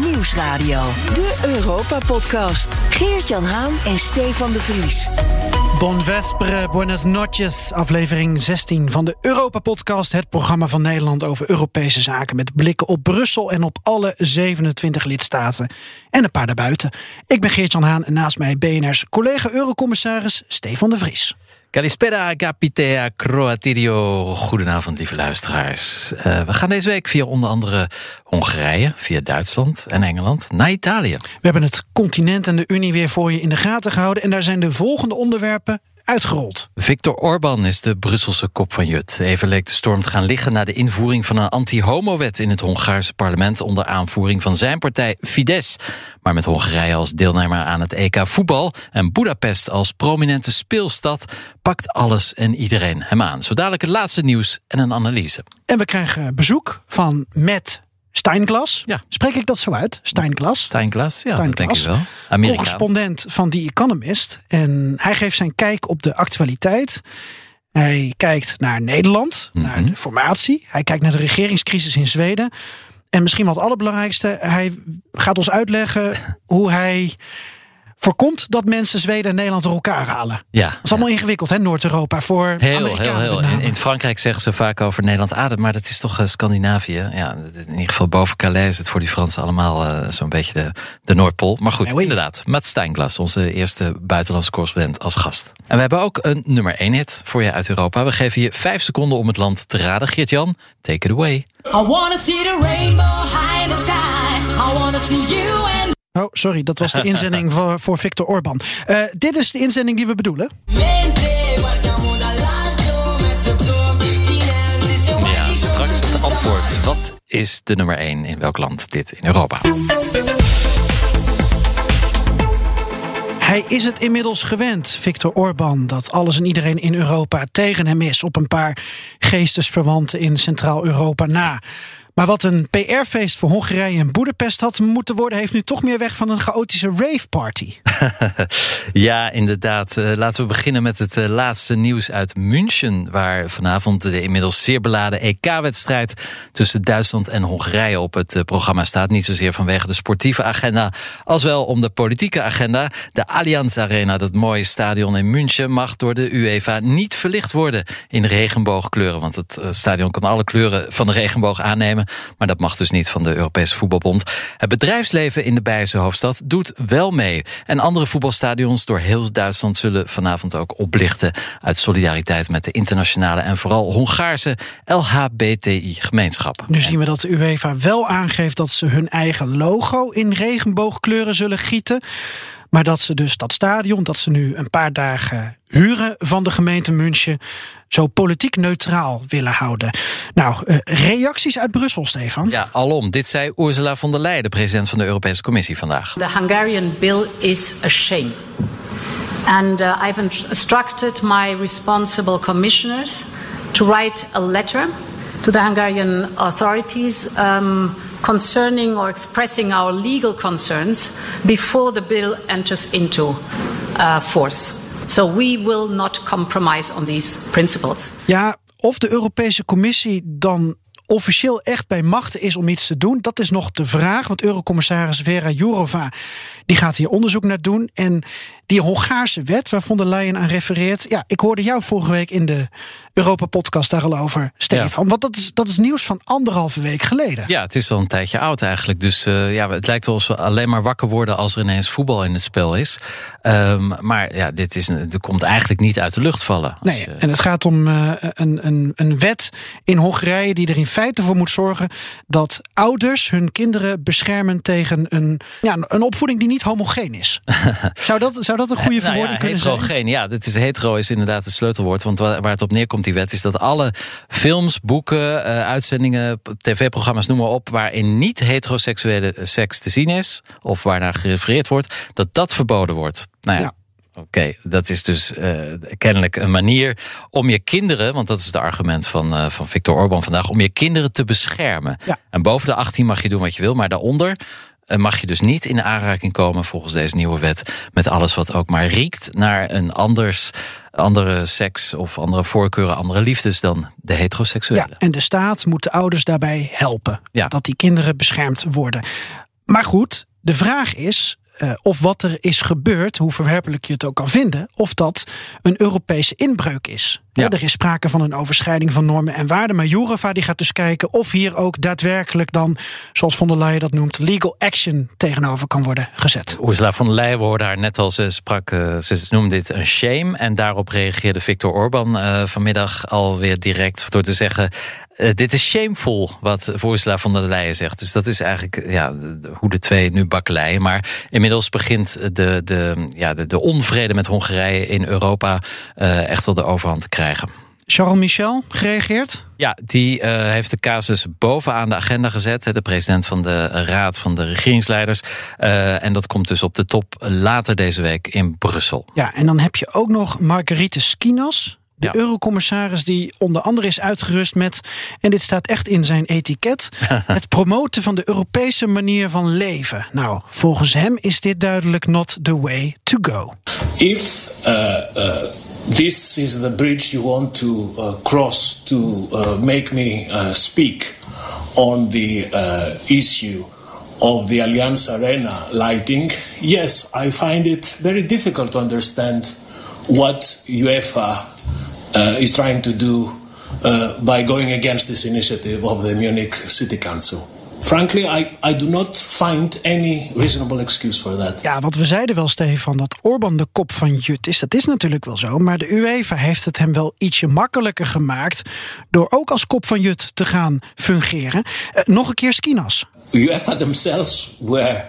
Nieuwsradio. De Europa-podcast. Geert-Jan Haan en Stefan de Vries. Bon vespere, buenas noches. Aflevering 16 van de Europa-podcast. Het programma van Nederland over Europese zaken. Met blikken op Brussel en op alle 27 lidstaten. En een paar daarbuiten. Ik ben Geert-Jan Haan en naast mij BNR's collega-eurocommissaris Stefan de Vries. Calispera, Capitea, Croatirio. Goedenavond, lieve luisteraars. Uh, we gaan deze week via onder andere Hongarije, via Duitsland en Engeland naar Italië. We hebben het continent en de Unie weer voor je in de gaten gehouden. En daar zijn de volgende onderwerpen uitgerold. Victor Orban is de Brusselse kop van Jut. Even leek de storm te gaan liggen na de invoering van een anti-homo-wet in het Hongaarse parlement onder aanvoering van zijn partij Fidesz. Maar met Hongarije als deelnemer aan het EK voetbal en Budapest als prominente speelstad pakt alles en iedereen hem aan. Zo dadelijk het laatste nieuws en een analyse. En we krijgen bezoek van Matt Steinglas. Ja. Spreek ik dat zo uit? Steinglas. Steinglas, ja, Steinglas. dat denk ik wel. Amerikaan. Correspondent van The Economist. En hij geeft zijn kijk op de actualiteit. Hij kijkt naar Nederland, naar Mhm. de formatie. Hij kijkt naar de regeringscrisis in Zweden. En misschien wel het allerbelangrijkste, hij gaat ons uitleggen hoe hij voorkomt dat mensen Zweden en Nederland door elkaar halen. Ja. Dat is allemaal ingewikkeld, hè, Noord-Europa, voor Heel, heel, Amerikanen heel. In, Frankrijk zeggen ze vaak over Nederland adem, maar dat is toch eh, Scandinavië. Ja, in ieder geval boven Calais is het voor die Fransen allemaal eh, zo'n beetje de, de Noordpool. Maar goed, inderdaad. Matt Steinglas, onze eerste buitenlandse correspondent als gast. En we hebben ook een nummer 1 hit voor je uit Europa. We geven je vijf seconden om het land te raden. Geert-Jan, take it away. I wanna see the rainbow high in the sky. I wanna see you and Oh, sorry, dat was de inzending voor, voor Viktor Orban. Eh, dit is de inzending die we bedoelen. Ja, straks het antwoord. Wat is de nummer 1 in welk land dit in Europa? Hij is het inmiddels gewend, Viktor Orban, dat alles en iedereen in Europa tegen hem is op een paar geestesverwanten in Centraal-Europa na. Maar wat een PR-feest voor Hongarije en Boedapest had moeten worden, heeft nu toch meer weg van een chaotische rave-party. Ja, inderdaad. Eh, laten we beginnen met het eh, laatste nieuws uit München. Waar vanavond de inmiddels zeer beladen EK-wedstrijd tussen Duitsland en Hongarije op het eh, programma staat. Niet zozeer vanwege de sportieve agenda, als wel om de politieke agenda. De Allianz Arena, dat mooie stadion in München, mag door de UEFA niet verlicht worden in regenboogkleuren. Want het stadion kan alle kleuren van de regenboog aannemen. Maar dat mag dus niet van de Europese Voetbalbond. Het bedrijfsleven in de Beierse hoofdstad doet wel mee. En andere voetbalstadions door heel Duitsland zullen vanavond ook oplichten. Uit solidariteit met de internationale en vooral Hongaarse LHBTI-gemeenschap. Nu zien we dat de UEFA wel aangeeft dat ze hun eigen logo in regenboogkleuren zullen gieten. Maar dat ze dus dat stadion, dat ze nu een paar dagen huren van de gemeente München, zo politiek neutraal willen houden. Nou, eh, reacties uit Brussel, Stefan. Ja, alom. Dit zei Ursula von der Leyen, de president van de Europese Commissie vandaag. The Hungarian bill is a shame. And uh, I've instructed my responsible commissioners to write a letter to the Hungarian authorities um, concerning or expressing our legal concerns before the bill enters into uh, force. So we will not compromise on these principles. Ja, of de Europese Commissie dan officieel echt bij machten is om iets te doen, dat is nog de vraag. Want Eurocommissaris Vera Jourova die gaat hier onderzoek naar doen. En die Hongaarse wet waar von der Leyen aan refereert, ja, ik hoorde jou vorige week in de Europa-podcast daar al over, Stefan. Want dat is, dat is nieuws van anderhalve week geleden. Ja, het is al een tijdje oud eigenlijk. Dus uh, ja, het lijkt wel alsof we alleen maar wakker worden als er ineens voetbal in het spel is. Um, maar ja, dit is, er komt eigenlijk niet uit de lucht vallen. Nee, je... en het gaat om uh, een, een, een wet in Hongarije die er in feite voor moet zorgen dat ouders hun kinderen beschermen tegen een, ja, een opvoeding die niet homogeen is. zou, dat, zou dat een goede verwoording nou ja, kunnen heterogeen, zijn? Ja, dit is hetero is inderdaad het sleutelwoord. Want waar, waar het op neerkomt, die wet, is dat alle films, boeken, uh, uitzendingen, tv-programma's, noem maar op, waarin niet heteroseksuele seks te zien is, of waarnaar gerefereerd wordt, dat dat verboden wordt. Nou ja. ja. Oké, okay, dat is dus uh, kennelijk een manier om je kinderen, want dat is het argument van, uh, van Viktor Orban vandaag, om je kinderen te beschermen. Ja. En boven de 18 mag je doen wat je wil, maar daaronder uh, mag je dus niet in aanraking komen volgens deze nieuwe wet met alles wat ook maar riekt naar een anders andere seks of andere voorkeuren, andere liefdes dan de heteroseksuele. Ja, en de staat moet de ouders daarbij helpen. Ja. Dat die kinderen beschermd worden. Maar goed, de vraag is uh, of wat er is gebeurd, hoe verwerpelijk je het ook kan vinden, of dat een Europese inbreuk is. Ja. Er is sprake van een overschrijding van normen en waarden. Maar Jourova die gaat dus kijken of hier ook daadwerkelijk dan, zoals von der Leyen dat noemt, legal action tegenover kan worden gezet. Ursula von der Leyen, we hoorden haar net al, ze sprak, uh, ze noemde dit een shame. En daarop reageerde Viktor Orban uh, vanmiddag alweer direct door te zeggen: uh, dit is shameful, wat Ursula von der Leyen zegt. Dus dat is eigenlijk ja, hoe de twee nu bakkeleien. Maar inmiddels begint de, de, ja, de, de onvrede met Hongarije in Europa uh, echt wel de overhand te krijgen. Charles Michel gereageerd? Ja, die uh, heeft de casus bovenaan de agenda gezet. De president van de Raad van de Regeringsleiders. Uh, en dat komt dus op de top later deze week in Brussel. Ja, en dan heb je ook nog Marguerite Skinas. De ja. eurocommissaris die onder andere is uitgerust met, en dit staat echt in zijn etiket, het promoten van de Europese manier van leven. Nou, volgens hem is dit duidelijk not the way to go. If uh, uh, this is the bridge you want to uh, cross to uh, make me uh, speak on the uh, issue of the Allianz Arena lighting, yes, I find it very difficult to understand what UEFA is trying to do uh, by going against this initiative of the Munich City Council. Frankly, I, I do not find any reasonable excuse for that. Ja, wat we zeiden wel, Stefan, dat Orbán de kop van Jut is. Dat is natuurlijk wel zo. Maar de UEFA heeft het hem wel ietsje makkelijker gemaakt. door ook als kop van Jut te gaan fungeren. Uh, nog een keer Skinas. UEFA themselves were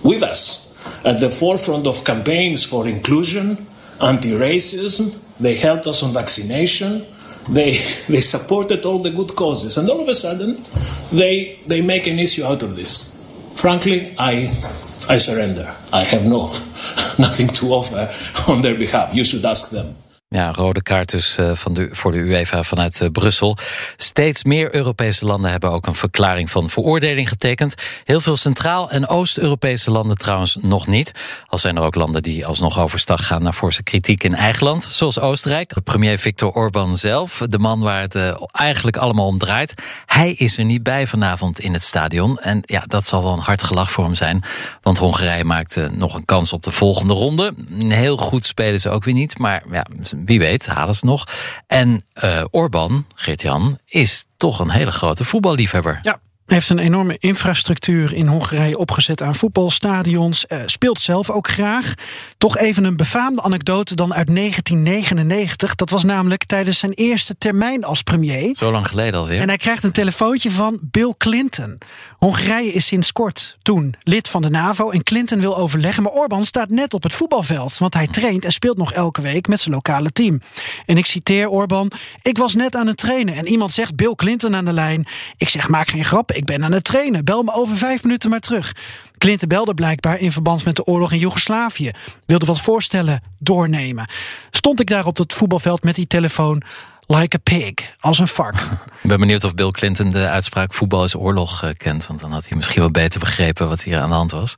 with us at the forefront of campaigns for inclusion, anti-racism. They helped us on vaccination. They, they supported all the good causes. And all of a sudden, they, they make an issue out of this. Frankly, I, I surrender. I have no, nothing to offer on their behalf. You should ask them. Ja, rode kaart dus uh, van de, voor de UEFA vanuit uh, Brussel. Steeds meer Europese landen hebben ook een verklaring van veroordeling getekend. Heel veel Centraal- en Oost-Europese landen trouwens nog niet. Al zijn er ook landen die alsnog overstag gaan naar forse kritiek in eigen land. Zoals Oostenrijk. Premier Viktor Orban zelf, de man waar het uh, eigenlijk allemaal om draait. Hij is er niet bij vanavond in het stadion. En ja, dat zal wel een hard gelach voor hem zijn. Want Hongarije maakte nog een kans op de volgende ronde. Heel goed spelen ze ook weer niet. Maar ja, wie weet, halen ze nog. En uh, Orban, Geert-Jan, is toch een hele grote voetballiefhebber. Ja, heeft een enorme infrastructuur in Hongarije opgezet aan voetbalstadions. Uh, speelt zelf ook graag. Toch even een befaamde anekdote dan uit 1999. Dat was namelijk tijdens zijn eerste termijn als premier. Zo lang geleden alweer. En hij krijgt een telefoontje van Bill Clinton. Hongarije is sinds kort toen lid van de NAVO. En Clinton wil overleggen. Maar Orbán staat net op het voetbalveld. Want hij traint en speelt nog elke week met zijn lokale team. En ik citeer Orbán. Ik was net aan het trainen. En iemand zegt Bill Clinton aan de lijn. Ik zeg maak geen grap ik ben aan het trainen. Bel me over vijf minuten maar terug. Clinton belde blijkbaar in verband met de oorlog in Joegoslavië. Wilde wat voorstellen doornemen. Stond ik daar op het voetbalveld met die telefoon like a pig, als een vark. Ik ben benieuwd of Bill Clinton de uitspraak voetbal is oorlog uh, kent. Want dan had hij misschien wel beter begrepen wat hier aan de hand was.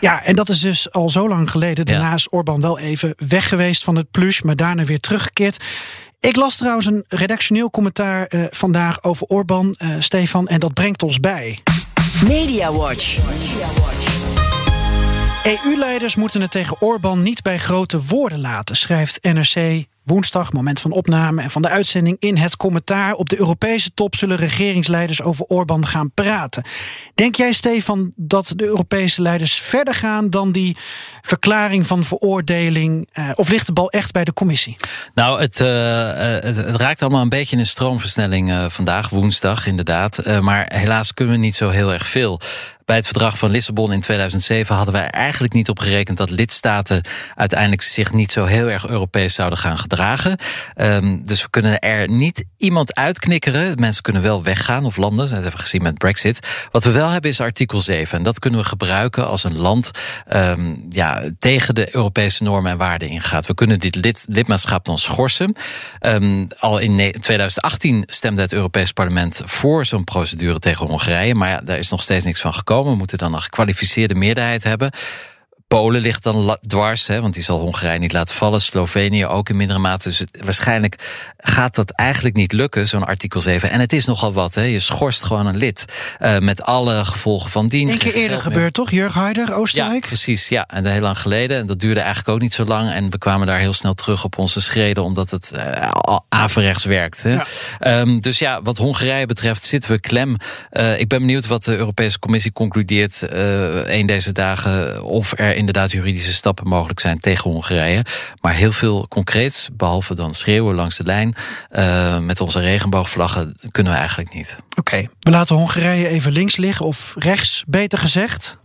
Ja, en dat is dus al zo lang geleden. Daarna ja. is Orbán wel even weg geweest van het plus, maar daarna weer teruggekeerd. Ik las trouwens een redactioneel commentaar uh, vandaag over Orbán, uh, Stefan, en dat brengt ons bij. Media Watch. EU-leiders moeten het tegen Orbán niet bij grote woorden laten, schrijft NRC Woensdag, moment van opname en van de uitzending in het commentaar. Op de Europese top zullen regeringsleiders over Orbán gaan praten. Denk jij, Stefan, dat de Europese leiders verder gaan dan die verklaring van veroordeling? Uh, of ligt de bal echt bij de commissie? Nou, het, uh, het, het, raakt allemaal een beetje in een stroomversnelling uh, vandaag, woensdag inderdaad. maar helaas kunnen we niet zo heel erg veel. Bij het verdrag van Lissabon in 2007 hadden wij eigenlijk niet op gerekend dat lidstaten uiteindelijk zich niet zo heel erg Europees zouden gaan gedragen. Um, dus we kunnen er niet iemand uitknikkeren. Mensen kunnen wel weggaan of landen. Dat hebben we gezien met Brexit. Wat we wel hebben is artikel 7. En dat kunnen we gebruiken als een land um, ja, tegen de Europese normen en waarden ingaat. We kunnen dit lid, lidmaatschap dan schorsen. Um, al in 2018 stemde het Europees Parlement voor zo'n procedure tegen Hongarije. Maar daar is nog steeds niks van gekomen. We moeten dan een gekwalificeerde meerderheid hebben Polen ligt dan dwars, hè, want die zal Hongarije niet laten vallen. Slovenië ook in mindere mate. Dus het- waarschijnlijk gaat dat eigenlijk niet lukken, zo'n artikel 7. En het is nogal wat, hè. je schorst gewoon een lid. eh, met alle gevolgen van dien. Eén keer eerder gebeurd, toch? Jurg Haider, Ja, Oostenrijk? precies. Ja, en heel lang geleden. En dat duurde eigenlijk ook niet zo lang. En we kwamen daar heel snel terug op onze schreden, omdat het al averechts werkt. Hè. Ja. Ehm, dus ja, wat Hongarije betreft zitten we klem. Eh, ik ben benieuwd wat de Europese Commissie concludeert een deze dagen. Of er inderdaad juridische stappen mogelijk zijn tegen Hongarije. Maar heel veel concreets, behalve dan schreeuwen langs de lijn. eh, met onze regenboogvlaggen kunnen we eigenlijk niet. Oké, we laten Hongarije even links liggen, of rechts, beter gezegd.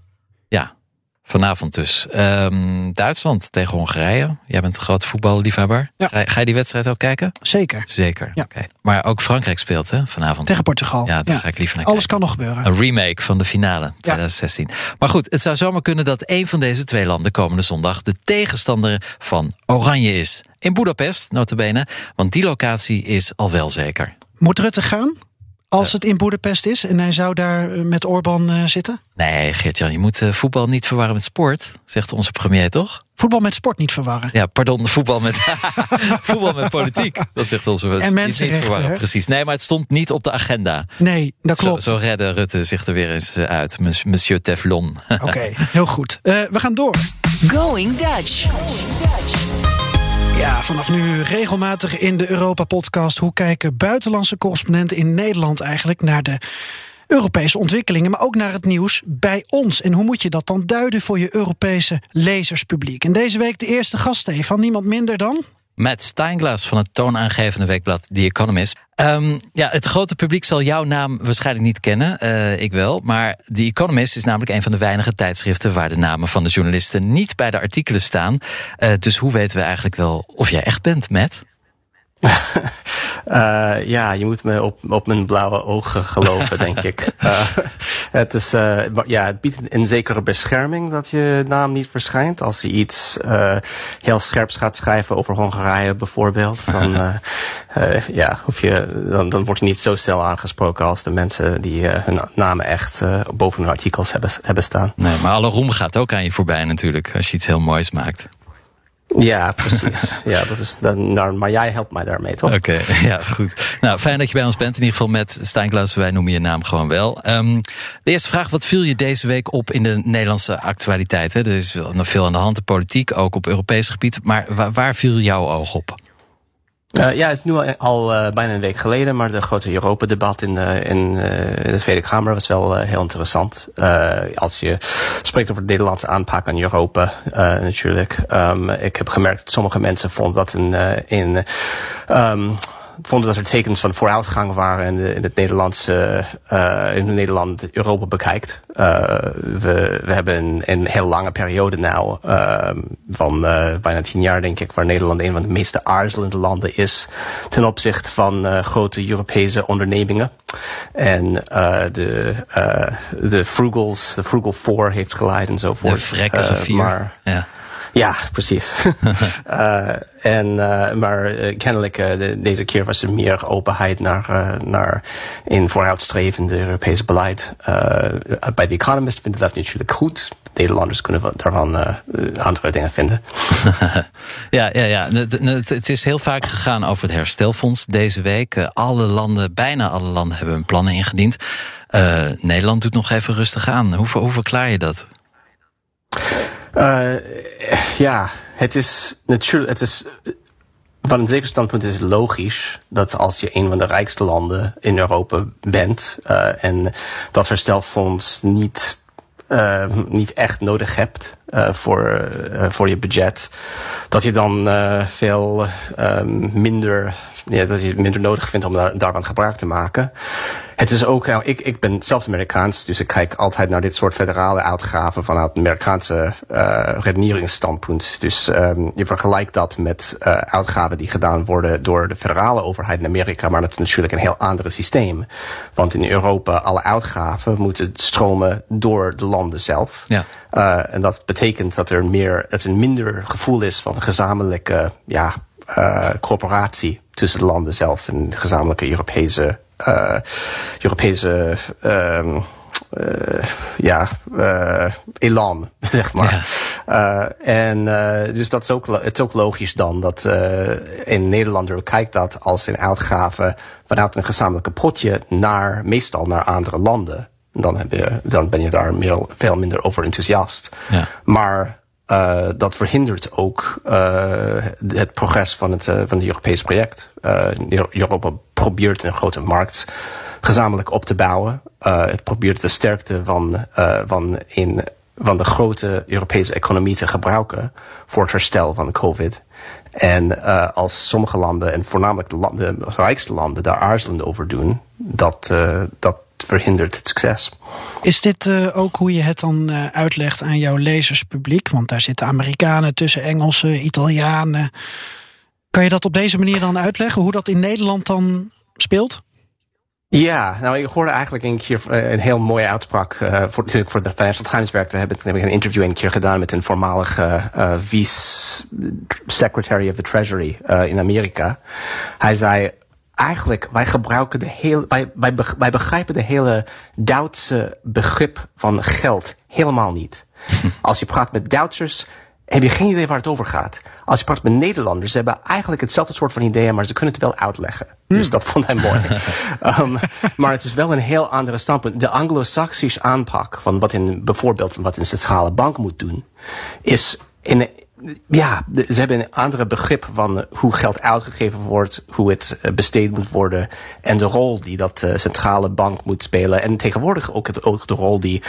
Vanavond dus. Ehm, Duitsland tegen Hongarije. Jij bent een grote voetballiefhebber. Ja. Ga, ga je die wedstrijd ook kijken? Zeker. Zeker. Ja. Maar ook Frankrijk speelt hè, vanavond. Tegen Portugal. Ja, daar ga ik liever naar Alles kijken. kan nog gebeuren. Een remake van de finale 2016. Maar goed, het zou zomaar kunnen dat een van deze twee landen komende zondag de tegenstander van Oranje is. In Budapest, notabene, want die locatie is al wel zeker. Moet Rutte gaan? Als het in Boedapest is en hij zou daar eh, met Orbán eh, zitten? Nee, Geert-Jan, je moet eh, voetbal niet verwarren met sport, zegt onze premier toch? Voetbal met sport niet verwarren. Ja, pardon, voetbal met, voetbal met politiek. Dat zegt onze En Niet mensenrechten, verwarren, hè? Precies. Nee, maar het stond niet op de agenda. Nee, dat klopt. Zo, zo redde Rutte zich er weer eens uit. Mons- Monsieur Teflon. Oké, heel goed. Eh, we gaan door. Going Dutch. Ja, vanaf nu regelmatig in de Europa-podcast. Hoe kijken buitenlandse correspondenten in Nederland eigenlijk naar de Europese ontwikkelingen, maar ook naar het nieuws bij ons? En hoe moet je dat dan duiden voor je Europese lezerspubliek? En deze week de eerste gast, Stefan, niemand minder dan. Matt Steinglass van het toonaangevende weekblad The Economist. Ehm, ja, het grote publiek zal jouw naam waarschijnlijk niet kennen. Eh, ik wel. Maar The Economist is namelijk een van de weinige tijdschriften waar de namen van de journalisten niet bij de artikelen staan. Eh, dus hoe weten we eigenlijk wel of jij echt bent, Matt? Eh, ja, je moet me op, op mijn blauwe ogen geloven, denk ik. Eh, het, is, eh, ja, het biedt een zekere bescherming dat je naam niet verschijnt. Als je iets heel scherps gaat schrijven over Hongarije bijvoorbeeld, dan, ja, hoef je, dan, dan word je niet zo snel aangesproken als de mensen die hun namen echt boven hun artikels hebben, hebben staan. Nee, maar alle roem gaat ook aan je voorbij natuurlijk. Als je iets heel moois maakt. Ja, precies. ja, dat is dan, maar jij helpt mij daarmee, toch? Oké, ja, goed. Nou, fijn dat je bij ons bent. In ieder geval met Steinklas. Wij noemen je naam gewoon wel. Ehm, de eerste vraag. Wat viel je deze week op in de Nederlandse actualiteit? Hè? Er is nog veel aan de hand. De politiek, ook op Europees gebied. Maar waar viel jouw oog op? Uh, ja, het is nu al, al uh, bijna een week geleden, maar de grote Europa-debat in, uh, in de Tweede Kamer was wel heel interessant. als je spreekt over de Nederlandse aanpak aan Europa, natuurlijk. Um, ik heb gemerkt dat sommige mensen vonden dat een, in um, vonden dat er tekens van vooruitgang waren in, de, in het Nederlandse, uh, in Nederland Europa bekijkt. Uh, we, we hebben een, een heel lange periode nou, uh, van uh, bijna tien jaar denk ik, waar Nederland een van de meest aarzelende landen is ten opzichte van grote Europese ondernemingen. En de, de frugals, de frugal four heeft geleid enzovoort. De vrekkige vier. maar, ja. Ja, precies. uh, en, uh, maar uh, kennelijk de, deze keer was er meer openheid naar, naar in vooruitstrevende Europese beleid. bij The Economist vinden dat natuurlijk goed. Nederlanders kunnen daarvan andere dingen vinden. ja, ja, ja. Het, is heel vaak gegaan over het herstelfonds deze week. alle landen, bijna alle landen hebben hun plannen ingediend. Nederland doet nog even rustig aan. Hoe, hoe verklaar je dat? Uh, ja, het is natuurlijk, het is, van een zeker standpunt is het logisch dat als je een van de rijkste landen in Europa bent uh, en dat herstelfonds niet, uh, niet echt nodig hebt voor, voor je budget, dat je dan veel minder, ja, dat je het minder nodig vindt om daar, daarvan gebruik te maken. Het is ook, nou, ik, ik ben zelfs Amerikaans, dus ik kijk altijd naar dit soort federale uitgaven vanuit Amerikaanse uh, redeneringsstandpunt. Dus um, je vergelijkt dat met uh, uitgaven die gedaan worden door de federale overheid in Amerika, maar dat is natuurlijk een heel ander systeem. Want in Europa, alle uitgaven moeten stromen door de landen zelf. Ja. Uh, en dat betekent dat er meer, dat er minder gevoel is van gezamenlijke, ja, uh, coöperatie tussen de landen zelf en gezamenlijke Europese uh, Europese um, uh, ja, uh, elan, zeg maar. Ja. Uh, en dus dat is ook, het is ook logisch dan dat in Nederland kijkt dat als een uitgave vanuit een gezamenlijke potje naar, meestal naar andere landen. Dan, heb je, dan ben je daar veel minder over enthousiast. Ja. Maar uh, dat verhindert ook uh, het progress van het, uh, van het Europees project. Europa probeert een grote markt gezamenlijk op te bouwen. het probeert de sterkte van, van, in, van de grote Europese economie te gebruiken voor het herstel van COVID. En als sommige landen, en voornamelijk de rijkste landen, daar aarzelend over doen, dat, dat verhindert het succes. Is dit uh, ook hoe je het dan uh, uitlegt aan jouw lezerspubliek? Want daar zitten Amerikanen tussen, Engelsen, Italianen. Kan je dat op deze manier dan uitleggen, hoe dat in Nederland dan speelt? Ja, nou, ik hoorde eigenlijk een keer uh, een heel mooie uitspraak. voor, natuurlijk voor de Financial Times werkte, heb ik, heb ik een interview een keer gedaan met een voormalige vice secretary of the Treasury in Amerika. Hij zei: eigenlijk, wij gebruiken de hele, wij, wij, wij begrijpen de hele Duitse begrip van geld helemaal niet. Als je praat met Duitsers, heb je geen idee waar het over gaat. Als je praat met Nederlanders, ze hebben eigenlijk hetzelfde soort van ideeën, maar ze kunnen het wel uitleggen. Dus hmm. dat vond hij mooi. um, maar het is wel een heel andere standpunt. De anglo-saxische aanpak van wat in, bijvoorbeeld wat een centrale bank moet doen, is in, ja, ze hebben een andere begrip van hoe geld uitgegeven wordt, hoe het eh, besteed moet worden en de rol die dat uh, centrale bank moet spelen. En tegenwoordig ook, het, ook de rol die,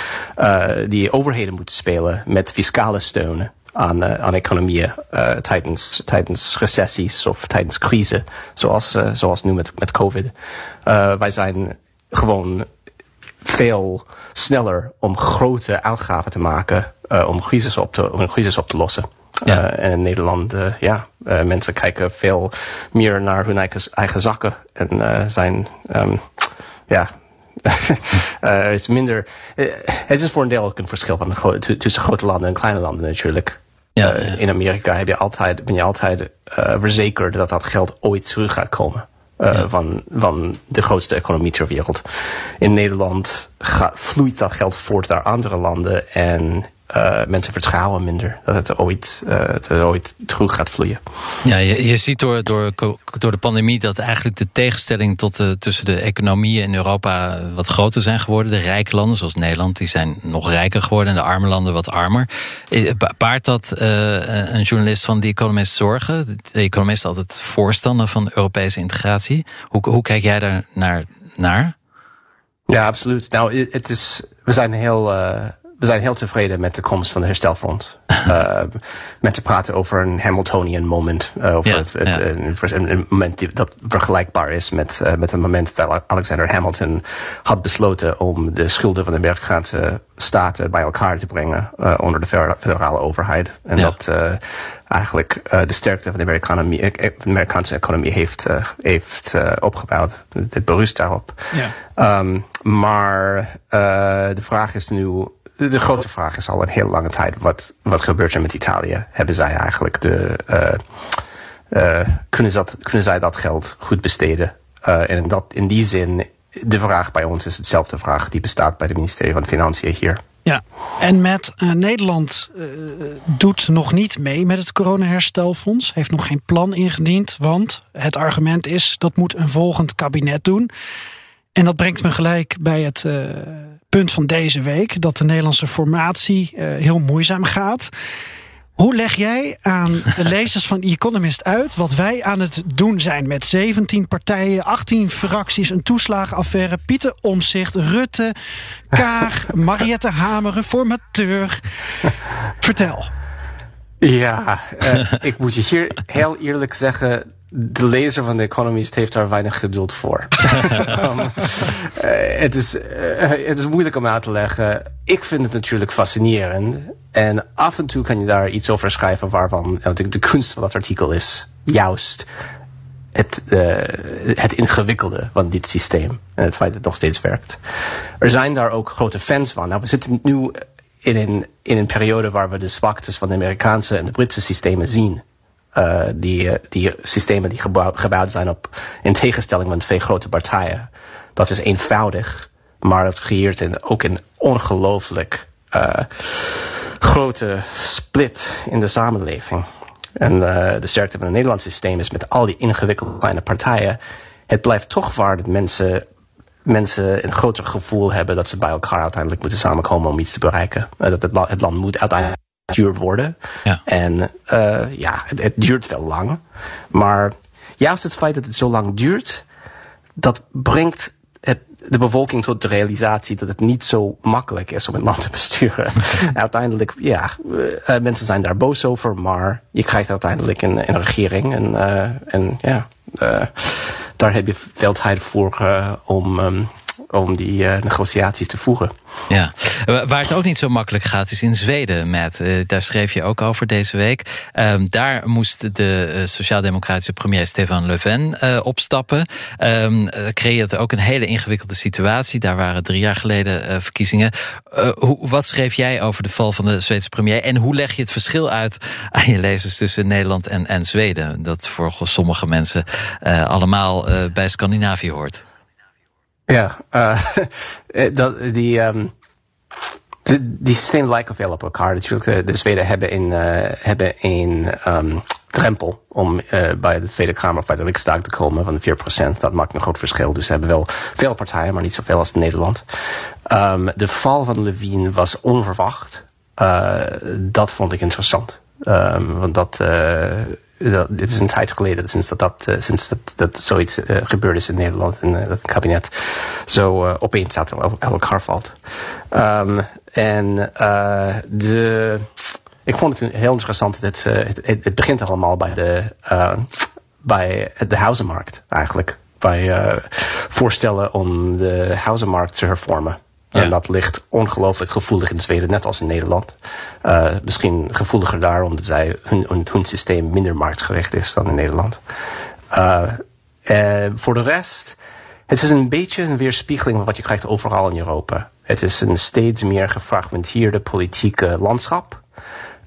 die overheden moeten spelen met fiscale steun aan, aan economieën tijdens, tijdens recessies of tijdens crisis, zoals, zoals nu met, met COVID. wij zijn gewoon veel sneller om grote uitgaven te maken om, crisis op te, om crisis op te lossen. Ja. Uh, en in Nederland, uh, ja, uh, mensen kijken veel meer naar hun eigen, eigen zakken. En zijn, um, ja, er is minder. het is voor een deel ook een verschil van tussen grote landen en kleine landen natuurlijk. Ja, in Amerika heb je altijd, ben je altijd verzekerd dat dat geld ooit terug gaat komen. Ja. van, van de grootste economie ter wereld. In Nederland vloeit dat geld voort naar andere landen. En uh, mensen vertrouwen minder dat het ooit, uh, het ooit terug gaat vloeien. Ja, je, je ziet door, door, door de pandemie dat eigenlijk de tegenstelling tot de, tussen de economieën in Europa wat groter zijn geworden. De rijke landen, zoals Nederland, die zijn nog rijker geworden en de arme landen wat armer. Baart dat uh, een journalist van The Economist zorgen? De Economist altijd voorstander van Europese integratie. Hoe, hoe kijk jij daar naar? naar? Ja, absoluut. Nou, het is, we zijn heel we zijn heel tevreden met de komst van het herstelfonds. uh, met te praten over een Hamiltonian moment. Uh, over ja, het, het ja. een, een, moment die, dat vergelijkbaar is met, uh, met een moment dat Alexander Hamilton had besloten om de schulden van de Amerikaanse staten bij elkaar te brengen onder de federale overheid. En ja. dat eigenlijk de sterkte van de, de Amerikaanse economie heeft, heeft opgebouwd. Dit berust daarop. Ja. Um, maar de vraag is nu de, grote vraag is al een hele lange tijd: wat, wat gebeurt er met Italië? Hebben zij eigenlijk de. Uh, uh, kunnen, dat, kunnen zij dat geld goed besteden? Uh, en in, dat, in die zin, de vraag bij ons is hetzelfde vraag die bestaat bij het ministerie van Financiën hier. Ja, en met Nederland doet nog niet mee met het coronaherstelfonds. Heeft nog geen plan ingediend, want het argument is dat moet een volgend kabinet doen. En dat brengt me gelijk bij het punt van deze week: dat de Nederlandse formatie uh, heel moeizaam gaat. Hoe leg jij aan de lezers van Economist uit wat wij aan het doen zijn met 17 partijen, 18 fracties, een toeslagenaffaire, Pieter Omzicht, Rutte, Kaag, Mariette Hamer, reformateur? Vertel. Ja, uh, ik moet je hier heel eerlijk zeggen de lezer van The Economist heeft daar weinig geduld voor. um, uh, het, is, uh, het is moeilijk om uit te leggen. Ik vind het natuurlijk fascinerend. En af en toe kan je daar iets over schrijven waarvan de, de kunst van dat artikel is juist het, uh, het ingewikkelde van dit systeem. En het feit dat het nog steeds werkt. Er zijn daar ook grote fans van. Nou, we zitten nu in een, in een periode waar we de zwaktes van de Amerikaanse en de Britse systemen zien. Uh, die, die systemen die gebouwd, zijn op, in tegenstelling van twee grote partijen. Dat is eenvoudig Maar dat creëert een, ook een ongelooflijk uh, grote split in de samenleving. En de sterkte van het Nederlandse systeem is met al die ingewikkelde kleine partijen. Het blijft toch waar dat mensen, mensen een groter gevoel hebben dat ze bij elkaar uiteindelijk moeten samenkomen om iets te bereiken. Dat het, het land moet uiteindelijk duur worden. Ja. En uh, ja, het, het, duurt wel lang. Maar juist het feit dat het zo lang duurt, dat brengt het, de bevolking tot de realisatie dat het niet zo makkelijk is om een land te besturen. uiteindelijk, ja, uh, mensen zijn daar boos over, maar je krijgt uiteindelijk een, een regering. En, uh, en ja, daar heb je veel tijd voor om. Um, om die uh, negotiaties te voeren. Ja, waar het ook niet zo makkelijk gaat is in Zweden, Matt. Uh, daar schreef je ook over deze week. Um, daar moest de uh, sociaaldemocratische premier Stefan Löfven opstappen. Um, creëert ook een hele ingewikkelde situatie. Daar waren drie jaar geleden verkiezingen. Hoe, wat schreef jij over de val van de Zweedse premier? En hoe leg je het verschil uit aan je lezers tussen Nederland en, en Zweden? Dat voor sommige mensen allemaal bij Scandinavië hoort. Ja, uh, dat, die, um, die systemen lijken veel op elkaar. Natuurlijk, de, de Zweden hebben een, uh, hebben een um, drempel om bij de Tweede Kamer of bij de Riksdag te komen van de 4%. Dat maakt een groot verschil. Dus ze hebben wel veel partijen, maar niet zoveel als Nederland. Um, de val van Levine was onverwacht. Dat vond ik interessant. Want dat dit is een tijd geleden sinds dat, dat, sinds dat, dat zoiets uh, gebeurd is in Nederland. Dat het kabinet zo opeens uit elkaar valt. Um, en de, ik vond het heel interessant. Dat, het, het, het begint allemaal bij de, bij de huizenmarkt eigenlijk. Bij voorstellen om de huizenmarkt te hervormen. Ja. En dat ligt ongelooflijk gevoelig in Zweden, net als in Nederland. Uh, misschien gevoeliger daar, omdat zij hun, hun, systeem minder marktgericht is dan in Nederland. Uh, voor de rest, het is een beetje een weerspiegeling van wat je krijgt overal in Europa. Het is een steeds meer gefragmenteerde politieke landschap.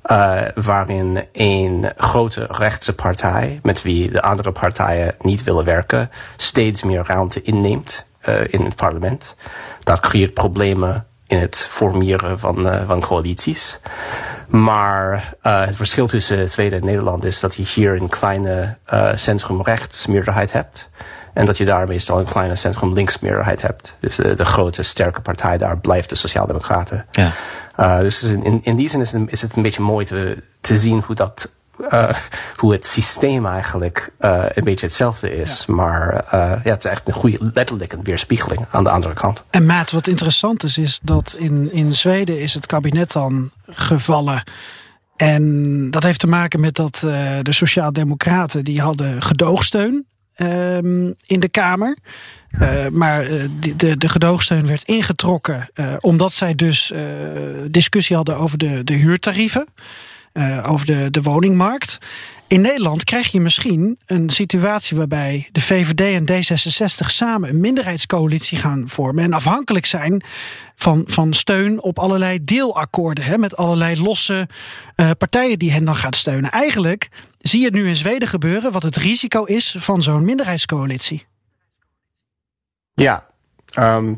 Uh, waarin een grote rechtse partij, met wie de andere partijen niet willen werken, steeds meer ruimte inneemt in het parlement. Dat creëert problemen in het formeren van, uh, van coalities. Maar uh, het verschil tussen Zweden en Nederland is dat je hier een kleine uh, centrum-rechts meerderheid hebt. En dat je daar meestal een kleine centrum-links meerderheid hebt. Dus de, de grote sterke partij daar blijft de Sociaaldemocraten. Ja. Dus in, in die zin is het, is het een beetje mooi te, te zien hoe dat uh, hoe het systeem eigenlijk uh, een beetje hetzelfde is. Ja. Maar uh, ja, het is echt een goede, letterlijk een weerspiegeling aan de andere kant. En Maat, wat interessant is, is dat in, in Zweden is het kabinet dan gevallen. En dat heeft te maken met dat de Sociaaldemocraten die hadden gedoogsteun um, in de Kamer. Uh, maar uh, de, de gedoogsteun werd ingetrokken uh, omdat zij dus discussie hadden over de, de huurtarieven. Uh, over de, de woningmarkt. In Nederland krijg je misschien een situatie waarbij de VVD en D66 samen een minderheidscoalitie gaan vormen en afhankelijk zijn van, van steun op allerlei deelakkoorden, hè, met allerlei losse uh, partijen die hen dan gaan steunen. Eigenlijk zie je het nu in Zweden gebeuren wat het risico is van zo'n minderheidscoalitie. Ja, Um,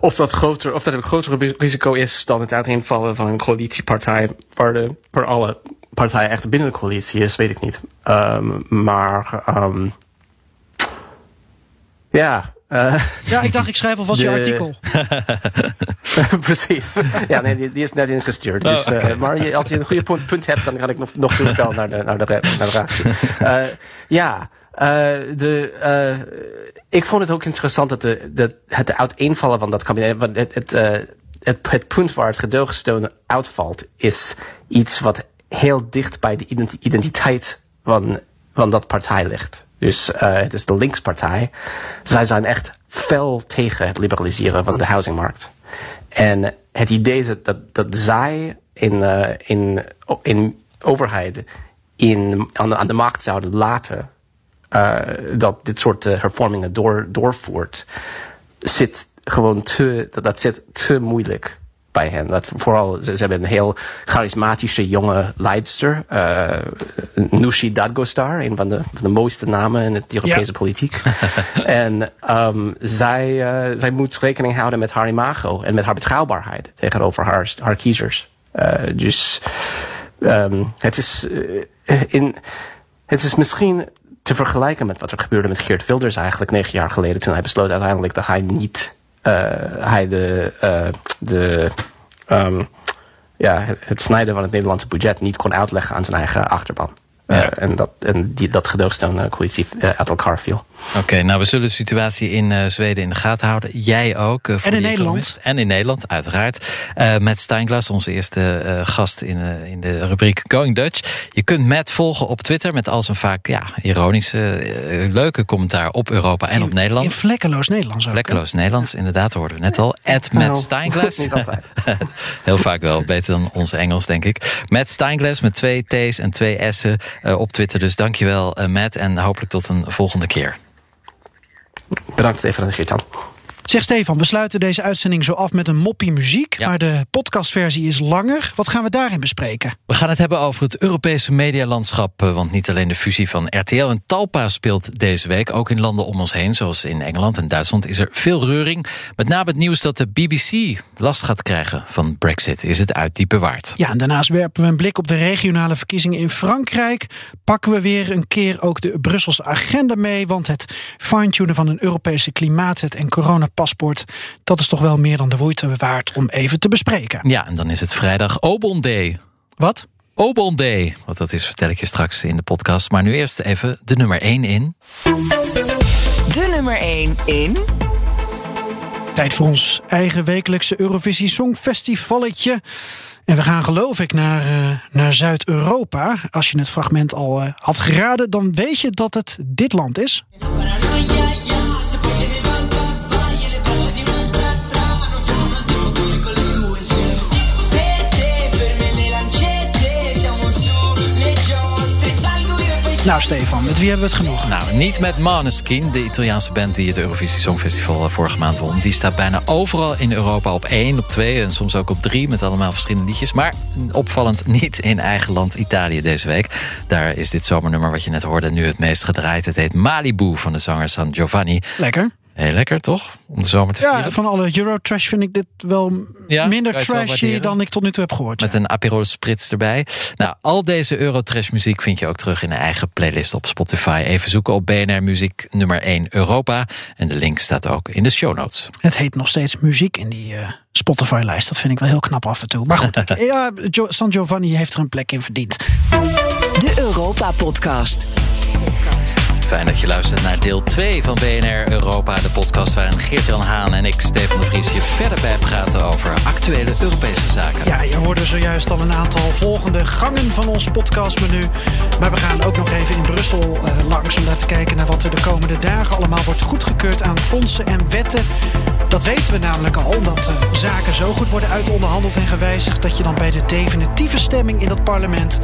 of dat groter, of dat een groter risico is dan het uiteenvallen van een coalitiepartij waar, de, waar alle partijen echt binnen de coalitie is, weet ik niet. Um, maar um, ja. Uh, ja, ik dacht, ik schrijf alvast je artikel. Precies. Ja, nee, die, die, is net ingestuurd. Oh, dus, okay. uh, maar je, als je een goede punt, punt hebt, dan ga ik nog, nog naar de, naar de, naar de reactie. Uh, ja. Uh, de, uh, ik vond het ook interessant dat de, de, het uiteenvallen van dat kabinet. Want het, het, punt waar het gedoogsteun uitvalt, is iets wat heel dicht bij de identiteit van, van dat partij ligt. Dus het is de linkspartij. Zij zijn echt fel tegen het liberaliseren van de housingmarkt. En het idee is dat, dat, dat zij in, in, in overheid in, aan, de, aan de macht zouden laten dat dit soort uh, hervormingen door, doorvoert, zit gewoon te, dat, dat zit te moeilijk bij hen. Dat vooral, ze, ze hebben een heel charismatische jonge leidster. Uh, Nushi Dadgostar, een van de, van de mooiste namen in de Europese politiek. en um, zij, uh, zij moet rekening houden met haar imago en met haar betrouwbaarheid tegenover haar, haar kiezers. Uh, dus um, het is in, het is misschien te vergelijken met wat er gebeurde met Geert Wilders eigenlijk negen jaar geleden toen hij besloot uiteindelijk dat hij niet uh, hij de, uh, de um, ja, het, snijden van het Nederlandse budget niet kon uitleggen aan zijn eigen achterban. Ja. Uh, en dat, en die, dat gedoogsteuncoalitie uit elkaar viel. Oké, okay, nou we zullen de situatie in uh, Zweden in de gaten houden. Jij ook. Uh, en in Nederland. En in Nederland, uiteraard. Uh, Matt Steinglas, onze eerste gast in, in de rubriek Going Dutch. Je kunt Matt volgen op Twitter met al zijn vaak ja, ironische, leuke commentaar op Europa en in, op Nederland. In vlekkeloos Nederlands ook. Vlekkeloos Nederlands, inderdaad, hoorden we net al. At Matt Steinglas. Heel vaak wel, beter dan ons Engels, denk ik. Matt Steinglas met twee T's en twee S'en op Twitter. Dus dankjewel, Matt. En hopelijk tot een volgende keer. Bedankt Stefan en. Zeg Stefan, we sluiten deze uitzending zo af met een moppie muziek. Ja. Maar de podcastversie is langer. Wat gaan we daarin bespreken? We gaan het hebben over het Europese medialandschap. Want niet alleen de fusie van RTL en Talpa speelt deze week. Ook in landen om ons heen, zoals in Engeland en Duitsland, is er veel reuring. Met name het nieuws dat de BBC last gaat krijgen van Brexit. Is het uitdiepen waard? Ja, en daarnaast werpen we een blik op de regionale verkiezingen in Frankrijk. Pakken we weer een keer ook de Brusselse agenda mee. Want het fine-tunen van een Europese klimaatwet en corona paspoort. Dat is toch wel meer dan de moeite waard om even te bespreken. Ja, en dan is het vrijdag Obon Day. Wat? Obon Day. Wat dat is vertel ik je straks in de podcast. Maar nu eerst even de nummer 1 in. De nummer 1 in. Tijd voor ons eigen wekelijkse Eurovisie Songfestivalletje. En we gaan geloof ik naar, uh, naar Zuid-Europa. Als je het fragment al uh, had geraden, dan weet je dat het dit land is. Nou, Stefan, met wie hebben we het genoeg? Nou, niet met Måneskin, de Italiaanse band die het Eurovisie Songfestival vorige maand won. Die staat bijna overal in Europa op één, op twee en soms ook op drie met allemaal verschillende liedjes. Maar opvallend niet in eigen land Italië deze week. Daar is dit zomernummer wat je net hoorde nu het meest gedraaid. Het heet Malibu van de zanger San Giovanni. Lekker. Heel lekker, toch? Om de zomer te vieren. Ja, van alle Eurotrash vind ik dit wel ja, minder trashy dan ik tot nu toe heb gehoord. Met ja. een Aperol Spritz erbij. Nou, al deze Eurotrash muziek vind je ook terug in een eigen playlist op Spotify. Even zoeken op BNR Muziek nummer 1 Europa. En de link staat ook in de show notes. Het heet nog steeds muziek in die uh, Spotify-lijst. Dat vind ik wel heel knap af en toe. Maar goed, ja, San Giovanni heeft er een plek in verdiend. De Europa-podcast. Fijn dat je luistert naar deel 2 van BNR Europa, de podcast waarin Geert-Jan Haan en ik, Stefan de Vries, je verder bij praten over actuele Europese zaken. Ja, je hoorde zojuist al een aantal volgende gangen van ons podcastmenu. Maar we gaan ook nog even in Brussel uh, langs om te kijken naar wat er de komende dagen allemaal wordt goedgekeurd aan fondsen en wetten. Dat weten we namelijk al, omdat uh, zaken zo goed worden uitonderhandeld en gewijzigd dat je dan bij de definitieve stemming in dat parlement